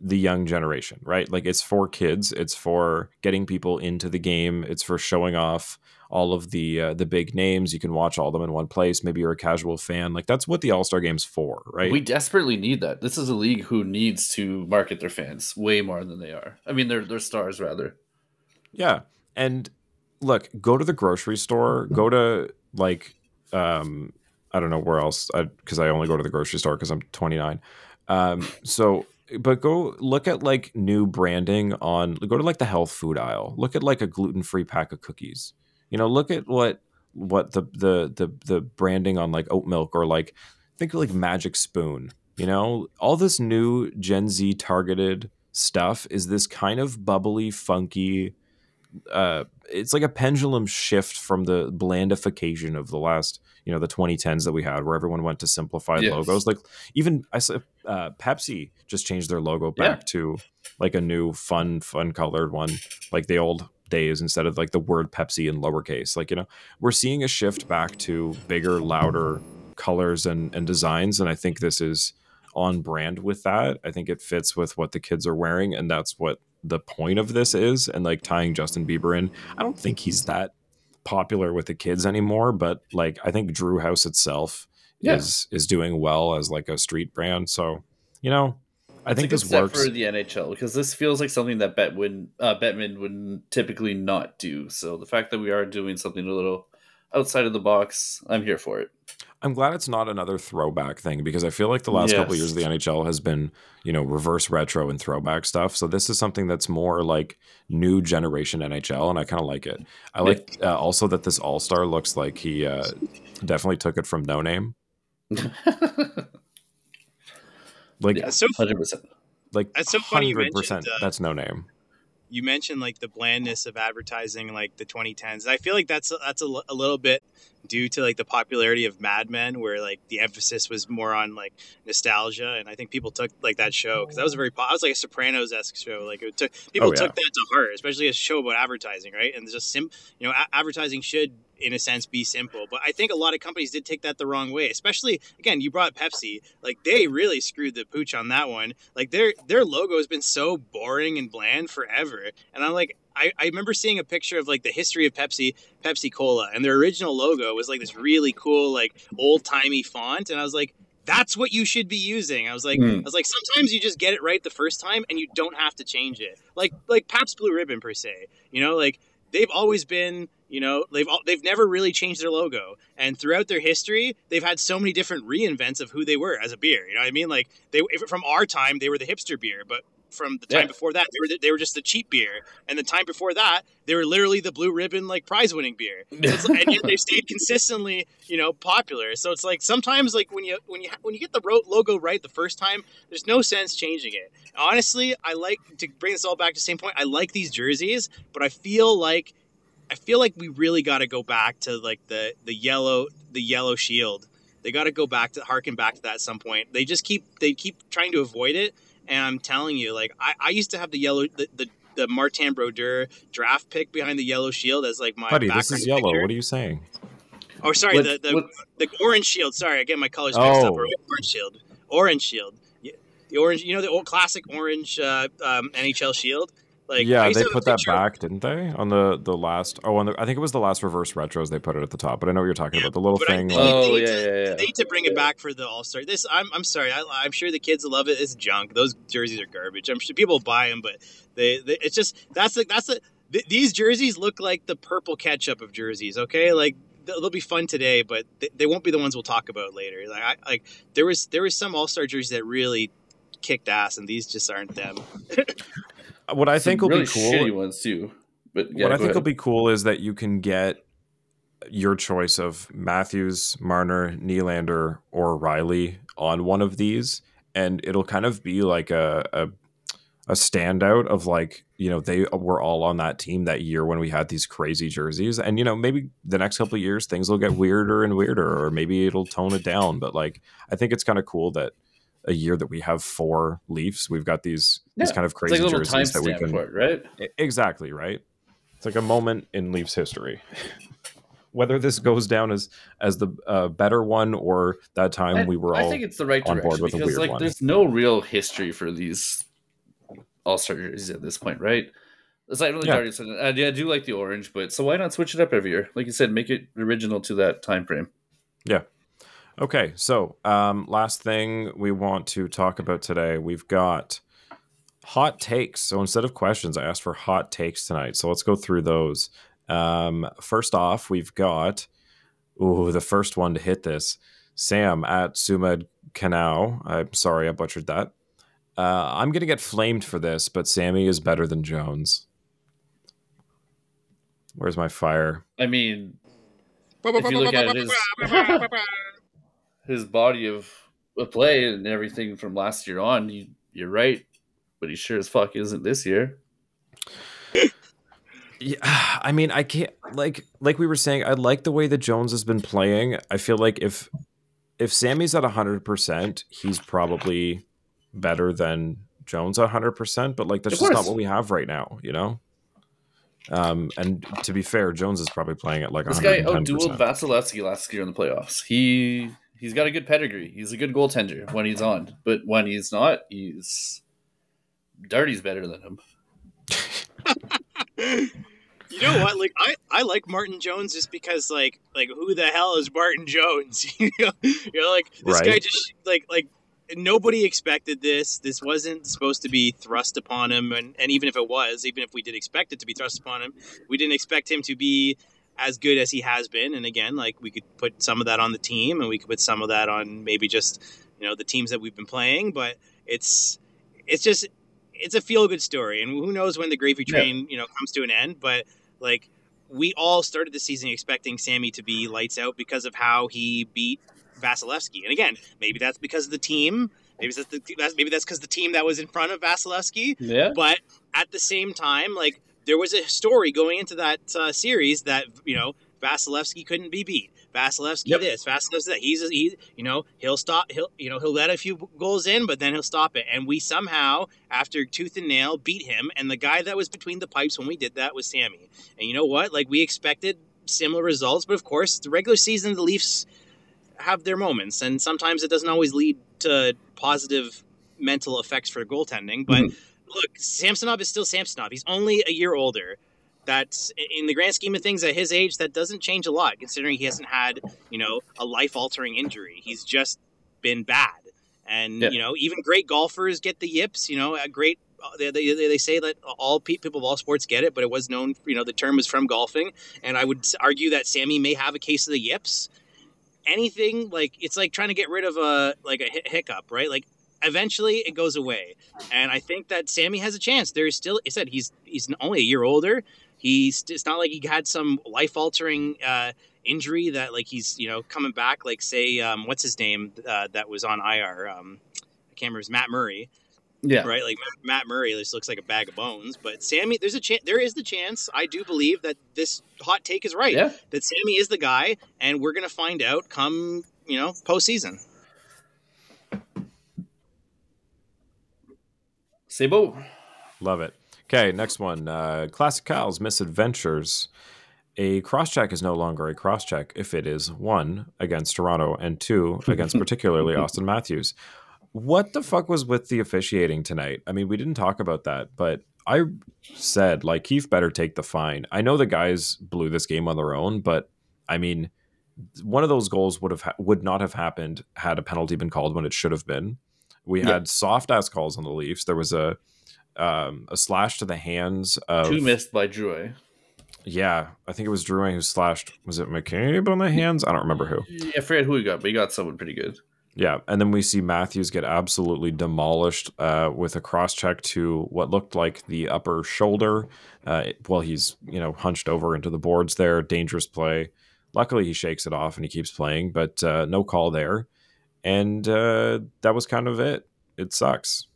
the young generation, right? Like, it's for kids. It's for getting people into the game. It's for showing off all of the uh, the big names. You can watch all of them in one place. Maybe you're a casual fan. Like, that's what the All Star Game's for, right? We desperately need that. This is a league who needs to market their fans way more than they are. I mean, they're they're stars rather. Yeah. And look, go to the grocery store, go to like um I don't know where else because I, only go to the grocery store because I'm 29. Um so but go look at like new branding on go to like the health food aisle. Look at like a gluten-free pack of cookies. You know, look at what what the the the the branding on like oat milk or like think of like Magic Spoon. You know, all this new Gen Z targeted stuff is this kind of bubbly, funky. Uh, it's like a pendulum shift from the blandification of the last, you know, the 2010s that we had, where everyone went to simplified Yes. logos. Like even I said uh, Pepsi just changed their logo Yeah. back to like a new, fun, fun colored one, like the old days instead of like the word Pepsi in lowercase. Like you know, we're seeing a shift back to bigger, louder colors and and designs, and I think this is on brand with that. I think it fits with what the kids are wearing, and that's what the point of this is. And like tying Justin Bieber in, I don't think he's that popular with the kids anymore, but like I think Drew House itself Yeah. is is doing well as like a street brand. So you know, I It's think this works. for the NHL because this feels like something that Bet would uh, Bettman would typically not do. So the fact that we are doing something a little outside of the box, I'm here for it. I'm glad it's not another throwback thing because I feel like the last couple of years of the NHL has been, you know, reverse retro and throwback stuff. So this is something that's more like new generation NHL, and I kind of like it. I like uh, also that this All Star looks like he uh, definitely took it from No Name. [laughs] Like, Yeah. So Hundred percent. like That's so funny you hundred percent. mentioned, uh, That's No Name. You mentioned like the blandness of advertising like the 2010s i feel like that's that's a, little bit due to like the popularity of mad men where like the emphasis was more on like nostalgia and i think people took like that show because that was a very po- that was like a sopranos-esque show. Like it took people Oh, yeah. took that to heart especially a show about advertising right? And just sim you know a- advertising should in a sense be simple. But i think a lot of companies did take that the wrong way especially again you brought pepsi. Like they really screwed the pooch on that one. Like their their logo has been so boring and bland forever. And i'm like I, I remember seeing a picture of like the history of pepsi pepsi cola and their original logo was like this really cool like old-timey font. And i was like that's what you should be using. I was like Hmm. i was like sometimes you just get it right the first time and you don't have to change it. Like like Pabst blue ribbon per se. You know like they've always been you know they've al- they've never really changed their logo. And throughout their history they've had so many different reinvents of who they were as a beer you know what i mean? Like they if, from our time they were the hipster beer but from the time Yeah. before that they were they were just the cheap beer. And the time before that they were literally the blue ribbon like prize winning beer. [laughs] So and yet they've stayed consistently you know popular. So it's like sometimes like when you when you when you get the logo right the first time there's no sense changing it. Honestly i like to bring this all back to the same point i like these jerseys but i feel like I feel like we really got to go back to like the the yellow the yellow shield. They got to go back to harken back to that at some point. They just keep they keep trying to avoid it, and I'm telling you, like I, I used to have the yellow the, the the Martin Brodeur draft pick behind the yellow shield as like my Buddy, this background is yellow. picture. What are you saying? Oh, sorry, What- the the, what- the orange shield. Sorry, I get my colors mixed up. Oh. Orange shield, orange shield. The orange, you know, the old classic orange uh, um, NHL shield. Like yeah, they put that picture back, didn't they? On the the last. Oh, on the, I think it was the last reverse retros. They put it at the top, but I know what you're talking Yeah, about. The little but I thing. like- Oh they yeah, to- yeah, yeah. They need to bring it back for the All Star. This, I'm, I'm sorry. I, I'm sure the kids love it. It's junk. Those jerseys are garbage. I'm sure people buy them, but they, they it's just that's the that's the th- these jerseys look like the purple ketchup of jerseys. Okay, like they'll, they'll be fun today, but they, they won't be the ones we'll talk about later. Like I like there was there was some All Star jerseys that really kicked ass, and these just aren't them. [laughs] what I Some think will really be cool. shitty ones too. But yeah, what I think will be cool is that you can get your choice of Matthews, Marner, Nylander, or Rielly on one of these, and it'll kind of be like a, a a standout of like you know they were all on that team that year when we had these crazy jerseys, and you know maybe the next couple of years things will get weirder and weirder, or maybe it'll tone it down. But like I think it's kind of cool that a year that we have four Leafs, we've got these these kind of crazy like a little jerseys that we can for it, right? Exactly, right? It's like a moment in Leafs history. [laughs] Whether this goes down as as the uh, better one or that time I, we were all. I all think it's the right on direction board with a because weird like one. there's no real history for these all star jerseys at this point, right? It's from really Yeah. Guardians, and I, I do like the orange, but so why not switch it up every year? Like you said, make it original to that time frame. Okay, so um, last thing we want to talk about today, we've got hot takes. So instead of questions, I asked for hot takes tonight. So let's go through those. Um, first off, we've got ooh the first one to hit this. Sam at Sumed Canal. I'm sorry I butchered that. Uh, I'm gonna get flamed for this, but Sammy is better than Jones. Where's my fire? I mean, if you look at his his body of, of play and everything from last year on, you, you're right, but he sure as fuck isn't this year. Yeah, [sighs] I mean, I can't like like we were saying. I like the way that Jones has been playing. I feel like if if Sammy's at hundred percent, he's probably better than Jones at hundred percent. But like that's just not what we have right now, you know. Um, and to be fair, Jones is probably playing at like This guy 110%. outdueled Vasilevskiy last year in the playoffs. He he's got a good pedigree. He's a good goaltender when he's on, but when he's not, he's Darty's better than him. [laughs] You know what? Like I, I like Martin Jones just because like like who the hell is Martin Jones? [laughs] you know, you're like this guy just like like nobody expected this. This wasn't supposed to be thrust upon him, and and even if it was, even if we did expect it to be thrust upon him, we didn't expect him to be as good as he has been. And again, like we could put some of that on the team, and we could put some of that on maybe just you know the teams that we've been playing. But it's it's just it's a feel good story, and who knows when the gravy Yeah. train you know comes to an end, but like we all started the season expecting Sammy to be lights out because of how he beat Vasilevskiy. And again, maybe that's because of the team. Maybe that's the, that's maybe that's because the team that was in front of Vasilevskiy. Yeah. But at the same time, like there was a story going into that uh, series that you know Vasilevskiy couldn't be beat. Vasilevskiy Yep. this, Vasilevskiy that. He's he, you know, he'll stop. He'll you know he'll let a few goals in, but then he'll stop it. And we somehow, after tooth and nail, beat him. And the guy that was between the pipes when we did that was Sammy. And you know what? Like we expected similar results, but of course, the regular season, the Leafs have their moments, and sometimes it doesn't always lead to positive mental effects for goaltending. But look, Samsonov is still Samsonov. He's only a year older. That's in the grand scheme of things at his age, that doesn't change a lot, considering he hasn't had you know a life altering injury. He's just been bad, and Yeah. you know even great golfers get the yips. You know, a great. Uh, they, they, they say that all pe- people of all sports get it, but it was known, you know, the term is from golfing. And I would argue that Sammy may have a case of the yips anything like it's like trying to get rid of a like a hi- hiccup, right? Like eventually it goes away, and I think that Sammy has a chance. There is still, I said he's he's only a year older. He's it's not like he had some life altering uh, injury that like he's you know coming back. Like say um, what's his name uh, that was on IR. Um, I can't remember. It Matt Murray Yeah. right? Like Matt Murray just looks like a bag of bones. But Sammy, there's a chance. There is the chance. I do believe that this hot take is right. Yeah. That Sammy is the guy, and we're gonna find out come you know postseason. Sabo. Love it. Okay, next one. Uh, Classic Kyle's Misadventures. A cross check is no longer a cross check if it is one against Toronto and two against [laughs] particularly Auston Matthews. What the fuck was with the officiating tonight? I mean, we didn't talk about that, but I said like Keefe better take the fine. I know the guys blew this game on their own, but I mean, one of those goals would have ha- would not have happened had a penalty been called when it should have been. We Yeah. had soft ass calls on the Leafs. There was a um, a slash to the hands of Two missed by Drew. yeah, I think it was Drouin who slashed. Was it McCabe on the hands? I don't remember who. I forget who he got, but he got someone pretty good. Yeah, and then we see Matthews get absolutely demolished uh, with a cross check to what looked like the upper shoulder. Uh, well, he's you know hunched over into the boards there. Dangerous play. Luckily, he shakes it off and he keeps playing, but uh, no call there. And uh, that was kind of it. It sucks.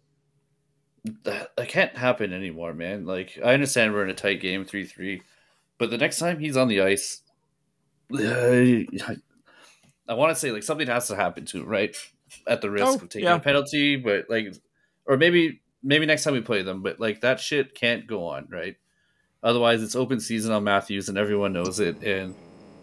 That, that can't happen anymore, man. Like I understand we're in a tight game, three three, but the next time he's on the ice, [sighs] I, I want to say like something has to happen to him, right? At the risk Oh, of taking yeah. a penalty, but like, or maybe maybe next time we play them, but like that shit can't go on, right? Otherwise, it's open season on Matthews, and everyone knows it, and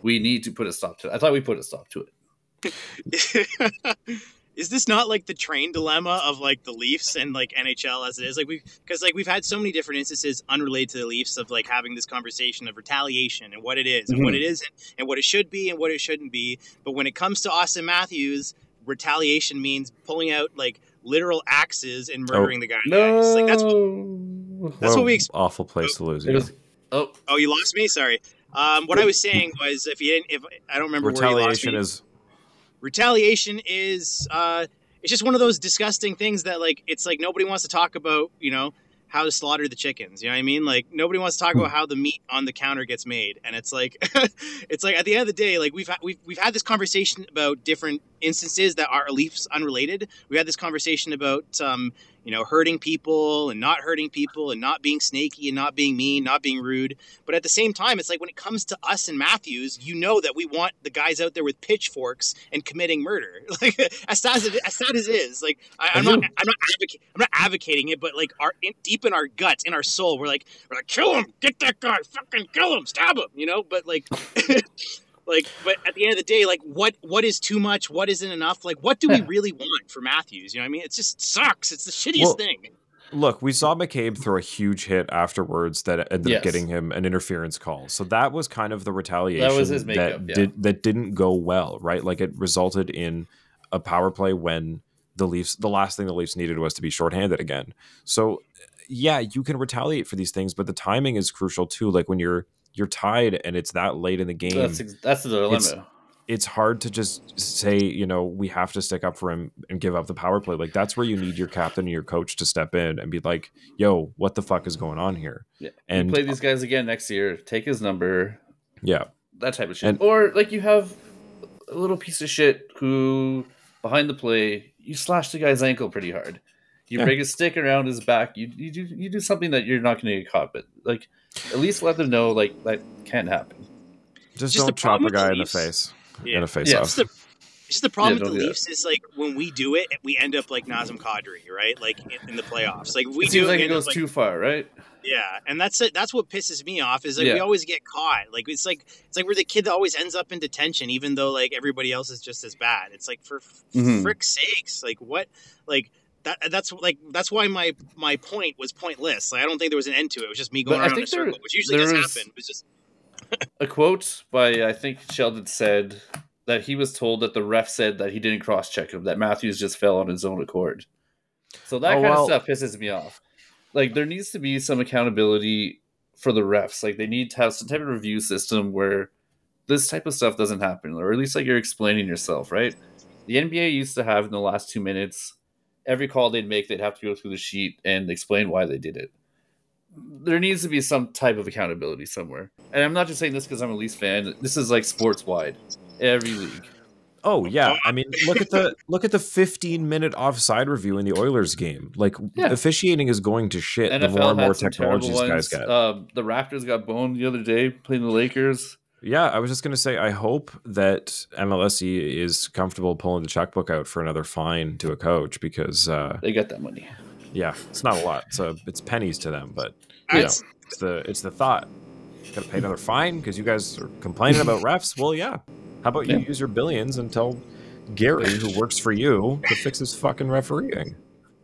we need to put a stop to it. I thought we put a stop to it. [laughs] is this not like the train dilemma of like the Leafs and like NHL as it is? Like we because like we've had so many different instances unrelated to the Leafs of like having this conversation of retaliation and what it is and what it isn't and what it should be and what it shouldn't be. But when it comes to Auston Matthews, retaliation means pulling out like literal axes and murdering the guy. No. Like that's what, That's what we ex- awful place to lose. It was, oh, oh you lost me. Sorry. Um, what I was saying was if you didn't if I don't remember where you lost Retaliation me. is retaliation is uh it's just one of those disgusting things that like it's like nobody wants to talk about you know how to slaughter the chickens. You know what I mean? Like nobody wants to talk about how the meat on the counter gets made, and it's like, [laughs] it's like at the end of the day, like we've ha- we've we've had this conversation about different instances that are Leafs unrelated. We had this conversation about um, you know hurting people and not hurting people and not being snaky and not being mean, not being rude. But at the same time, it's like when it comes to us and Matthews, you know that we want the guys out there with pitchforks and committing murder. [laughs] Like as sad as it, as sad as it is, like I, I'm not I'm not advocating I'm not advocating it, but like our in, deep in our guts, in our soul, we're like we're like kill him, get that guy, fucking kill him, stab him, you know. But like. [laughs] like but at the end of the day like what what is too much what isn't enough like what do we really want for matthews you know what i mean it just sucks it's the shittiest Well, thing Look, we saw McCabe throw a huge hit afterwards that ended Yes. up getting him an interference call. So that was kind of the retaliation his makeup, that yeah. did that didn't go well, right? Like it resulted in a power play when the Leafs the last thing the Leafs needed was to be shorthanded again. So yeah, you can retaliate for these things, but the timing is crucial too. Like when you're you're tied and it's that late in the game, That's that's the dilemma. It's- it's hard to just say, you know, we have to stick up for him and give up the power play. Like that's where you need your captain and your coach to step in and be like, "Yo, what the fuck is going on here?" Yeah. And- And play these guys again next year. Take his number. Yeah, That type of shit. And- or like you have a little piece of shit who behind the play you slash the guy's ankle pretty hard. You Yeah. break a stick around his back. You you do you do something that you're not going to get caught. But like at least let them know like that can't happen. just, Just don't chop a guy in the face Yeah. in a face Yeah. off. Just the, just the problem Yeah, with the do. Leafs is like when we do it, we end up like Nazem Kadri, right? Like in, in the playoffs. Like we it do like it end up, goes like- too far, right? Yeah, and that's it. That's what pisses me off is like we always get caught. Like it's like it's like we're the kid that always ends up in detention, even though like everybody else is just as bad. It's like for f Mhm. frick's sakes, like what, like. That, that's like that's why my my point was pointless. Like I don't think there was an end to it. It was just me going But I around in a think there- circle, which usually does was- happen. It was just A quote by I think Sheldon said that he was told that the ref said that he didn't cross check him, that Matthews just fell on his own accord. So that Oh, kind well- of stuff pisses me off. Like there needs to be some accountability for the refs. Like they need to have some type of review system where this type of stuff doesn't happen, or at least like you're explaining yourself, right? The NBA used to have in the last two minutes, every call they'd make, they'd have to go through the sheet and explain why they did it. There needs to be some type of accountability somewhere. And I'm not just saying this because I'm a Leafs fan. This is like sports wide, every league. Oh yeah, I mean, look at the look at the 15 minute offside review in the Oilers game. Like Yeah. officiating is going to shit the more and more had some technology these guys got. Um, the Raptors got boned the other day playing the Lakers. Yeah, I was just gonna say, I hope that MLSE is comfortable pulling the checkbook out for another fine to a coach because, uh, They got that money. yeah, it's not a lot. So it's pennies to them, but you know, it's the it's the thought. Got to pay another fine because you guys are complaining about refs. Well, yeah. How about you Yeah. use your billions and tell Gary, who works for you, to fix his fucking refereeing?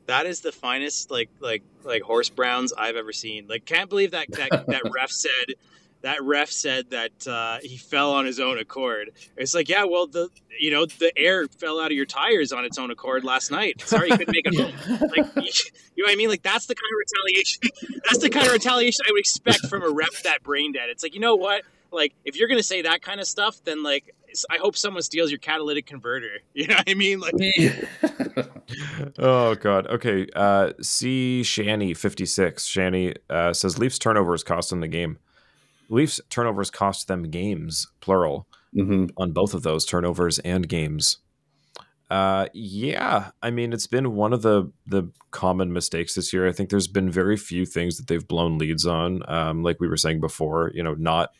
that is the finest like like like horse browns I've ever seen. Like can't believe that that, that ref said that ref said that uh, he fell on his own accord. It's like yeah, well the you know the air fell out of your tires on its own accord last night. Sorry you couldn't make it home. [laughs] Like you know what I mean? Like that's the kind of retaliation. That's the kind of retaliation I would expect from a ref that brain dead. It's like you know what? Like if you're gonna say that kind of stuff, then like I hope someone steals your catalytic converter. [laughs] You know what I mean? Like [laughs] Oh god. Okay. Uh C Shanny fifty six. Shanny uh, says Leafs turnovers cost them the game. Leafs turnovers cost them games, plural, hmm on both of those turnovers and games. Uh yeah. I mean it's been one of the the common mistakes this year. I think there's been very few things that they've blown leads on. Um, like we were saying before, you know, not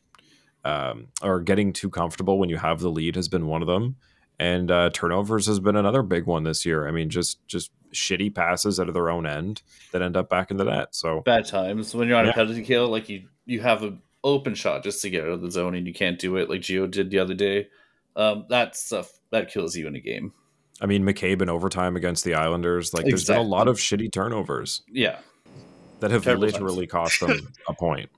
um or getting too comfortable when you have the lead has been one of them and uh, turnovers has been another big one this year. I mean, just just shitty passes out of their own end that end up back in the net. So Bad times when you're on Yeah. a penalty kill, like you you have an open shot just to get out of the zone and you can't do it like Geo did the other day. Um, that stuff that kills you in a game. I mean, McCabe in overtime against the Islanders, like there's been a lot of shitty turnovers Yeah, that have Terrible literally cost them [laughs] a point.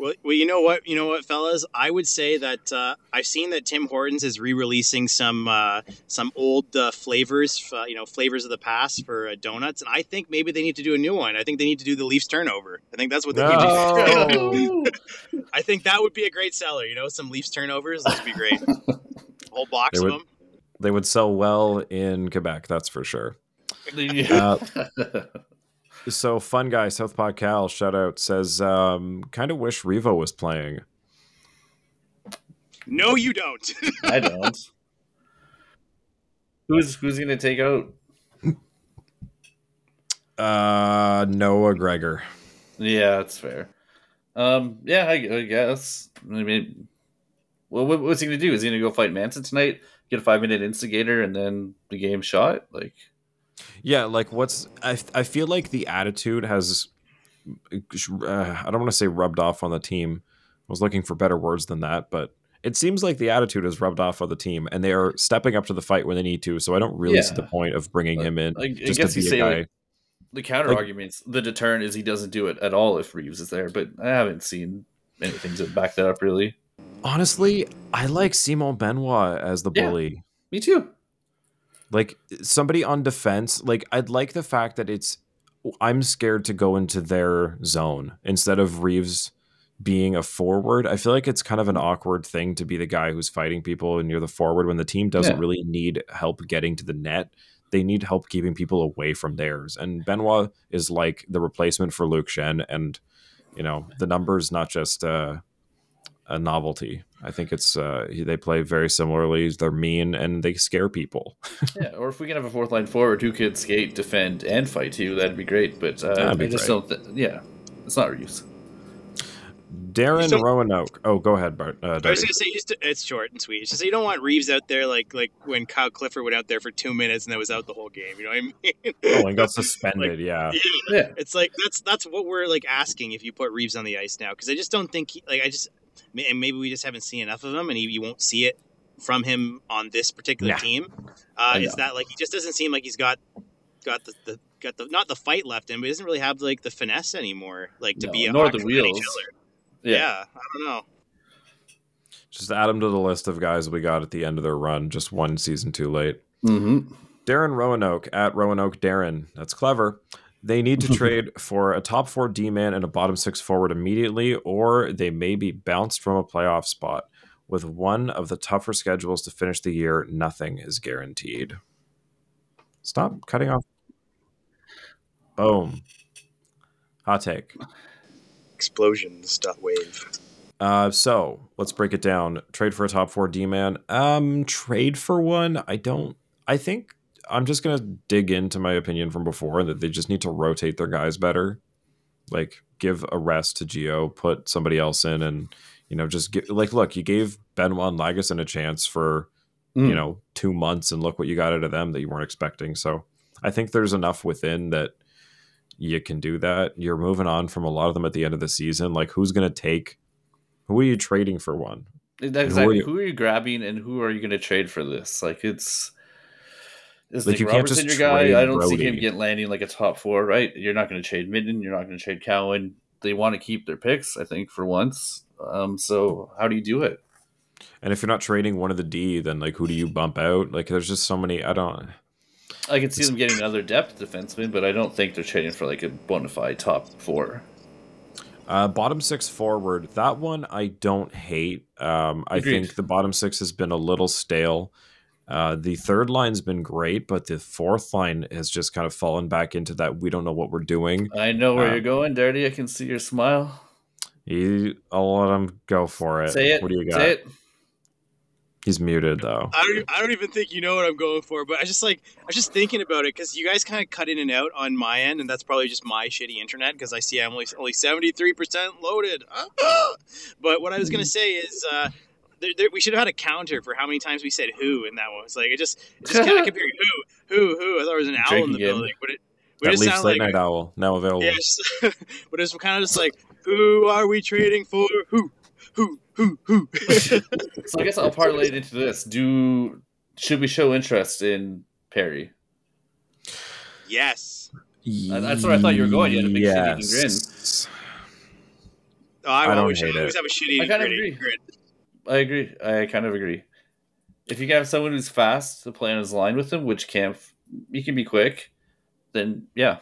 Well, well, you know what, you know what, fellas. I would say that uh, I've seen that Tim Hortons is re-releasing some uh, some old uh, flavors, uh, you know, flavors of the past for uh, donuts, and I think maybe they need to do a new one. I think they need to do the Leafs turnover. I think that's what they need to do. [laughs] I think that would be a great seller. You know, some Leafs turnovers. That would be great. whole box They of would- them. they would sell well in Quebec, that's for sure. Yeah. [laughs] So fun guy Southpaw Cal shout out says um, kind of wish Revo was playing. No, you don't. [laughs] I don't. who's who's gonna take out? Uh, Noah Gregor. Yeah, that's fair. Um, yeah, I, I guess. I mean, well, what, what's he gonna do? Is he gonna go fight Manson tonight? Get a five minute instigator and then the game shot? Like, Yeah, like what's I I feel like the attitude has uh, I don't want to say rubbed off on the team. I was looking for better words than that, but it seems like the attitude has rubbed off on the team, and they are stepping up to the fight when they need to. So I don't really see the point of bringing him in I, I just guess to you say like, the counter Like- arguments. The deterrent is he doesn't do it at all if Reeves is there, but I haven't seen anything to back that up really. Honestly, I like Simon Benoit as the Yeah. bully. Me too. Like somebody on defense. Like I'd like the fact that it's I'm scared to go into their zone instead of Reeves being a forward. I feel like it's kind of an awkward thing to be the guy who's fighting people and you're the forward when the team doesn't Yeah. really need help getting to the net. They need help keeping people away from theirs. And Benoit is like the replacement for Luke Schenn and you know, the numbers not just uh a novelty. I think it's uh they play very similarly. They're mean and they scare people. [laughs] Yeah, or if we can have a fourth line forward who could skate, defend, and fight too, that'd be great. But uh, That'd be I just great. don't. Th- yeah, it's not Reeves. Darren So- Roanoke. Oh, go ahead, Bart. Uh, I was gonna say just it's short and sweet. It's just you don't want Reeves out there like like when Kyle Clifford went out there for two minutes and that was out the whole game. You know what I mean? Oh, and got [laughs] suspended. yeah. Yeah. Yeah, It's like that's that's what we're like asking if you put Reeves on the ice now because I just don't think he, like I just ma- and maybe we just haven't seen enough of him and he, you won't see it from him on this particular Nah. team. Uh, I is that like he just doesn't seem like he's got got the, the got the not the fight left in, but he doesn't really have like the finesse anymore, like to No, be a nor the wheels. Yeah. Yeah. I don't know. Just add him to the list of guys we got at the end of their run, just one season too late. Mm-hmm. Darren Roanoke at Roanoke Darren. That's clever. They need to [laughs] trade for a top four D man and a bottom six forward immediately, or they may be bounced from a playoff spot. With one of the tougher schedules to finish the year, nothing is guaranteed. Stop cutting off. Boom. Hot take. Explosions. Dot wave. Uh, so let's break it down. Trade for a top four D man. Um, trade for one. I don't. I think I'm just gonna dig into my opinion from before that they just need to rotate their guys better. Like give a rest to Geo, put somebody else in, and you know just get like look. You gave Benoit Lagesson a chance for Mm. you know two months, and look what you got out of them that you weren't expecting. So I think there's enough within that you can do that. You're moving on from a lot of them at the end of the season. Like who's gonna take? Who are you trading for one? Exactly. you- Who are you grabbing, and who are you going to trade for this? Like it's. Is Like, Nick you can't Robertson just your guy? I don't see him Brody. get landing like a top four, right? You're not going to trade Minten. You're not going to trade Cowan. They want to keep their picks, I think, for once. Um, so how do you do it? And if you're not trading one of the D, then like who do you bump out? Like there's just so many. I don't. I can see them getting another depth defenseman, but I don't think they're trading for like a bona fide top four. Uh, bottom six forward. That one I don't hate. Um, I Agreed. think the bottom six has been a little stale. Uh, the third line's been great, but the fourth line has just kind of fallen back into that. We don't know what we're doing. I know where Uh, you're going, Dirty. I can see your smile. He, I'll let him go for it. Say it. What do you got? Say it. He's muted though. I don't, I don't even think you know what I'm going for, but I just like I was just thinking about it because you guys kind of cut in and out on my end, and that's probably just my shitty internet because I see I'm only only 73 percent loaded. [gasps] but what I was gonna say is. uh there, there, we should have had a counter for how many times we said "who" in that one. It's like it just, it just kind of [laughs] compared who, who, who. I thought it was an owl in the game. building, but it, but That it leaves sounded late like night owl now available. Yes, [laughs] but it's kind of just like, who are we trading for? Who, who, who, who? [laughs] So I guess I'll parlay it into this. Do should we show interest in Perry? yes. That's where I thought you were going. You had a big shit-eating grin. Oh, I, I don't always, hate I always it. have a shitty I kind of agree. grit. I agree. I kind of agree. If you can have someone who's fast to play on his line with him, which can he can be quick, then yeah,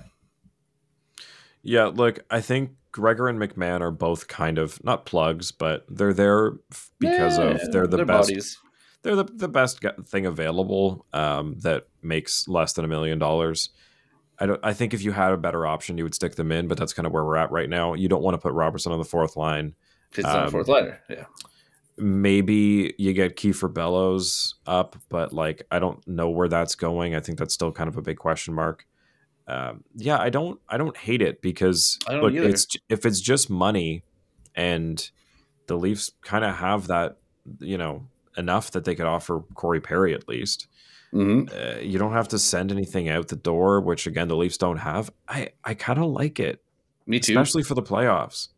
Yeah, look, I think Gregor and McMann are both kind of not plugs, but they're there because Yeah, of they're the best. bodies. They're the, the best thing available um, that makes less than a million dollars. I don't. I think if you had a better option, you would stick them in. But that's kind of where we're at right now. You don't want to put Robertson on the fourth line. It's not a Um, fourth liner. Yeah. Maybe you get Kiefer Bellows up, but like I don't know where that's going. I think that's still kind of a big question mark. Um, yeah, I don't. I don't hate it because look, it's if it's just money, and the Leafs kind of have that, you know, enough that they could offer Corey Perry at least. hmm uh, you don't have to send anything out the door, which again the Leafs don't have. I I kind of like it, Me too. especially for the playoffs.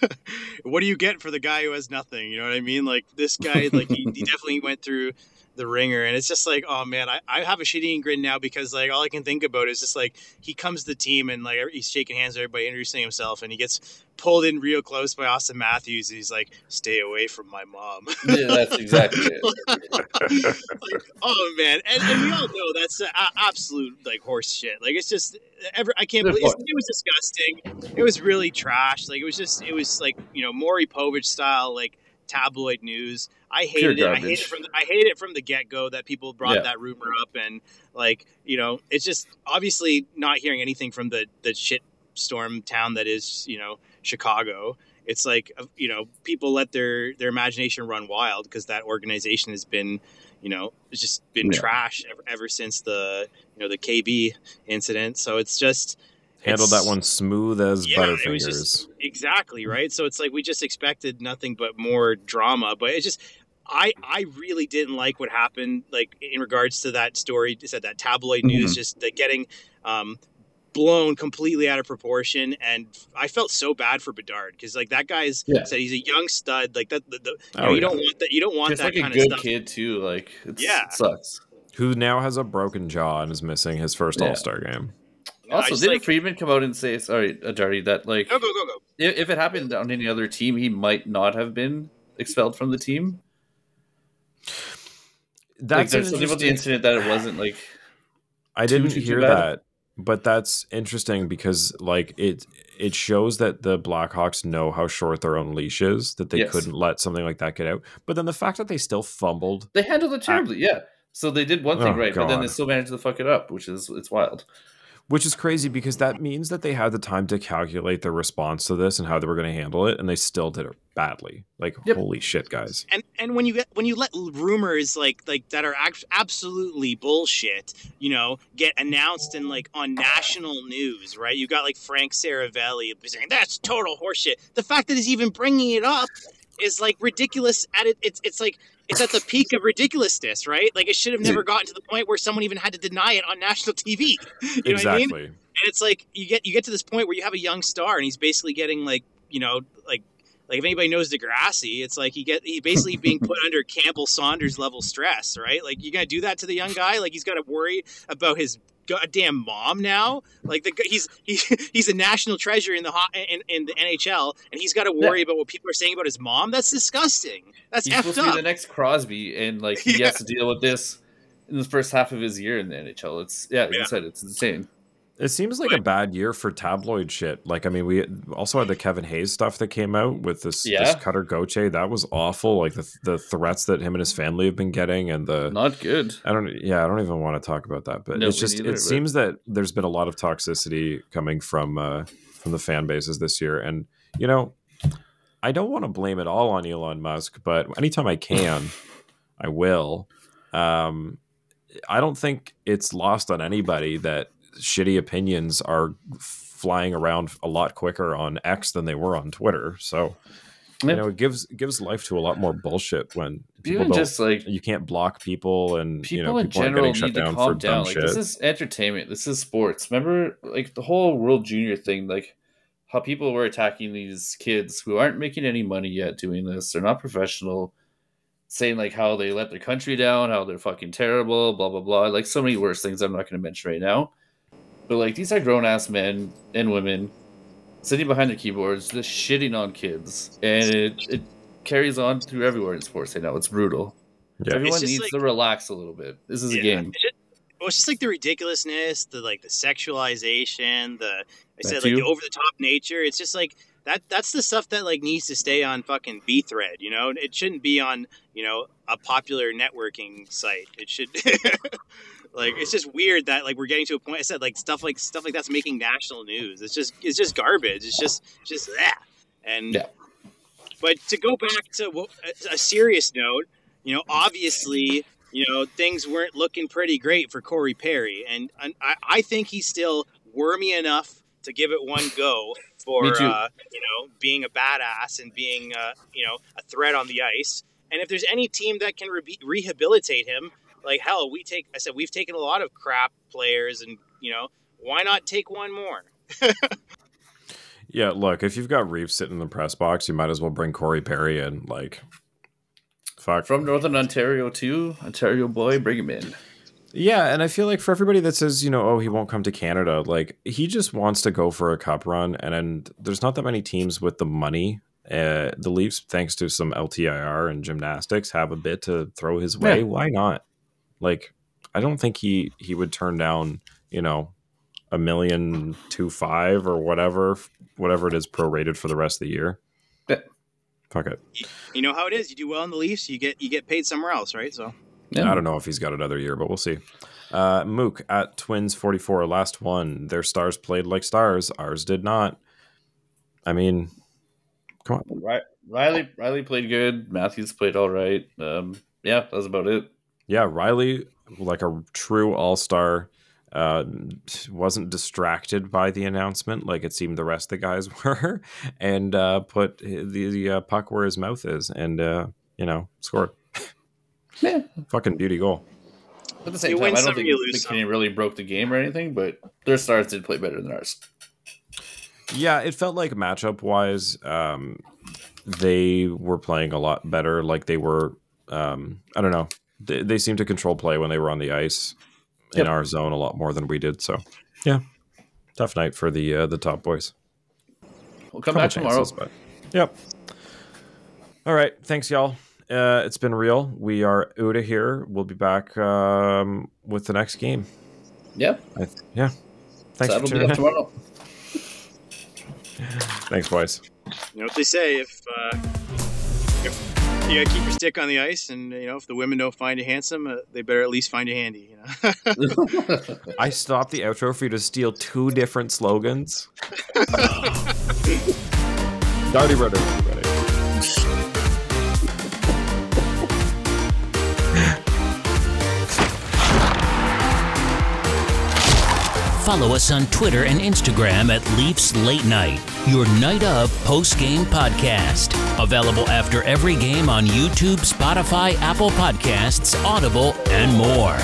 [laughs] what do you get for the guy who has nothing? You know what I mean? Like this guy, like he, he [laughs] definitely went through the ringer, and it's just like, oh man, I, I have a shit eating grin now because like all I can think about is just like he comes to the team and like he's shaking hands with everybody, introducing himself, and he gets pulled in real close by Auston Matthews. And he's like, "Stay away from my mom." yeah, that's exactly it. [laughs] like, oh man, and, and we all know that's a, a- absolute like horse shit. Like it's just ever. I can't believe it was disgusting. It was really trash. Like it was just it was like you know Maury Povich style like tabloid news. I hated it. I hated it from the, I hated it from the get go that people brought Yeah. that rumor up and like you know it's just obviously not hearing anything from the the shit storm town that is you know Chicago. It's like uh, you know people let their their imagination run wild because that organization has been you know it's just been Yeah. trash ever, ever since the you know the KB incident. So it's just Handled it's- that one smooth as Yeah, it butterfingers. just- exactly right. So it's like we just expected nothing but more drama, but it's just. I, I really didn't like what happened like in regards to that story said that tabloid news Mhm. just the getting um, blown completely out of proportion and I felt so bad for Bedard because like that guy's Yeah. said he's a young stud like that the, the, you, Oh, know, you yeah. don't want that you don't want Just that like a kind good of stuff kid too. Like it's, Yeah. it sucks. Who now has a broken jaw and is missing his first Yeah. All Star game. I Also, didn't like- Friedman come out and say, "Sorry, Adarty, that like go go go go if, if it happened on any other team, he might not have been expelled from the team." Like, That's there's something about the incident that it wasn't like I didn't too, too hear bad. that, but that's interesting because like it it shows that the Blackhawks know how short their own leash is that they Yes. couldn't let something like that get out. But then the fact that they still fumbled they handled it terribly. yeah, so they did one thing Oh, right, but then they still managed to fuck it up, which is it's wild. Which is crazy because that means that they had the time to calculate their response to this and how they were going to handle it, and they still did it badly. Like, Yep. holy shit, guys! and and when you get when you let rumors like like that are act- absolutely bullshit you know get announced and like on national news right you got like frank seravalli saying that's total horseshit the fact that he's even bringing it up is like ridiculous at it it's it's like it's at the peak of ridiculousness right like it should have never gotten to the point where someone even had to deny it on national tv [laughs] you know what i mean exactly. and it's like you get you get to this point where you have a young star and he's basically getting like you know like like if anybody knows Degrassi, it's like he get he basically [laughs] being put under Campbell Saunders level stress, right? Like you gotta do that to the young guy. Like he's got to worry about his goddamn mom now. Like the he's he, [laughs] he's a national treasure in the in, in the NHL, and he's got to worry about what people are saying about his mom. That's disgusting. That's He's supposed to be up. the next Crosby, and like he Yeah. [laughs] has to deal with this in the first half of his year in the NHL. It's yeah, Yeah. you said, it's insane. It seems like a bad year for tabloid shit. Like, I mean, we also had the Kevin Hayes stuff that came out with this, this Cutter Gauthier. That was awful. Like the the threats that him and his family have been getting, and the Not good. I don't. Yeah, I don't even want to talk about that. But No, it's just neither, it but- seems that there's been a lot of toxicity coming from uh, from the fan bases this year, and you know, I don't want to blame it all on Elon Musk, but anytime I can, I will. Um, I don't think it's lost on anybody that shitty opinions are flying around a lot quicker on X than they were on Twitter. So you know, it gives gives life to a lot more bullshit when people Even just like you can't block people and people you know in people aren't general getting shut need to down for calm dumb down. Like shit. this is entertainment. This is sports. Remember, like the whole World Junior thing. Like how people were attacking these kids who aren't making any money yet doing this. They're not professional. Saying like how they let their country down, how they're fucking terrible, blah blah blah. Like so many worse things I'm not going to mention right now. But like these are grown ass men and women sitting behind their keyboards, just shitting on kids, and it, it carries on through everywhere in sports right now. It's brutal. Yeah. Everyone just needs like- to relax a little bit. This is a game. It's just, well, it's just like the ridiculousness, the like the sexualization, the I That said like the over the top nature. It's just like that that's the stuff that like needs to stay on fucking B thread. You know, it shouldn't be on you know a popular networking site. It should. [laughs] like it's just weird that like we're getting to a point. I said like stuff like stuff like that's making national news. It's just it's just garbage. It's just just that. And Yeah. but to go back to what- a- a serious note, you know, obviously, you know, things weren't looking pretty great for Corey Perry, and, and I, I think he's still wormy enough to give it one go for uh, you know being a badass and being uh, you know a threat on the ice. And if there's any team that can re- rehabilitate him, like hell, we take. I said we've taken a lot of crap players, and you know why not take one more? [laughs] Yeah, look, if you've got Reeves sitting in the press box, you might as well bring Corey Perry in. Like, fuck. From Northern Ontario too, Ontario boy, bring him in. Yeah, and I feel like for everybody that says, you know, oh, he won't come to Canada, like he just wants to go for a cup run, and, and there's not that many teams with the money. Uh, the Leafs, thanks to some LTIR and gymnastics, have a bit to throw his way. Yeah. Why not? Like, I don't think he he would turn down, you know, a million two five or whatever, whatever it is prorated for the rest of the year. Yeah. Fuck it. You know how it is. You do well in the Leafs, you get you get paid somewhere else, right? So Yeah. I don't know if he's got another year, but we'll see. Uh, Mook at Twins 44, last one. Their stars played like stars. Ours did not. I mean, come on. Ri- Rielly Rielly played good. Matthews played all right. Um, yeah, that was about it. Yeah, Rielly, like a true all star, uh, wasn't distracted by the announcement like it seemed the rest of the guys [laughs] were, and uh, put the, the uh, puck where his mouth is and, uh, you know, scored. [laughs] Yeah. Fucking beauty goal. At the same You time, I don't think you lose the Canadian really broke the game or anything, but their stars did play better than ours. Yeah, it felt like matchup wise, um, they were playing a lot better. Like they were, um, I don't know, they, they seemed to control play when they were on the ice in Yep. our zone a lot more than we did. So, yeah, tough night for the uh, the top boys. We'll come Couple back tomorrow. chances, but yep. All right, thanks y'all. Uh, it's been real. We are out of here. We'll be back um, with the next game. Yeah, I th- yeah. Thanks that'll for tuning in. tomorrow. Thanks, boys. you know what they say if. Uh, if you gotta keep your stick on the ice, and you know if the women don't find you handsome, uh, they better at least find you handy. You know. [laughs] I stopped the outro for you to steal two different slogans. Darty Brodeur, Follow us on Twitter and Instagram at Leafs Late Night, your night of post game podcast. Available after every game on YouTube, Spotify, Apple Podcasts, Audible, and more.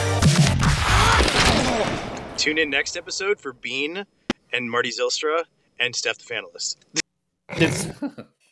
Tune in next episode for Bean and Marty Zilstra and Steph the Fanalist. It's- [laughs]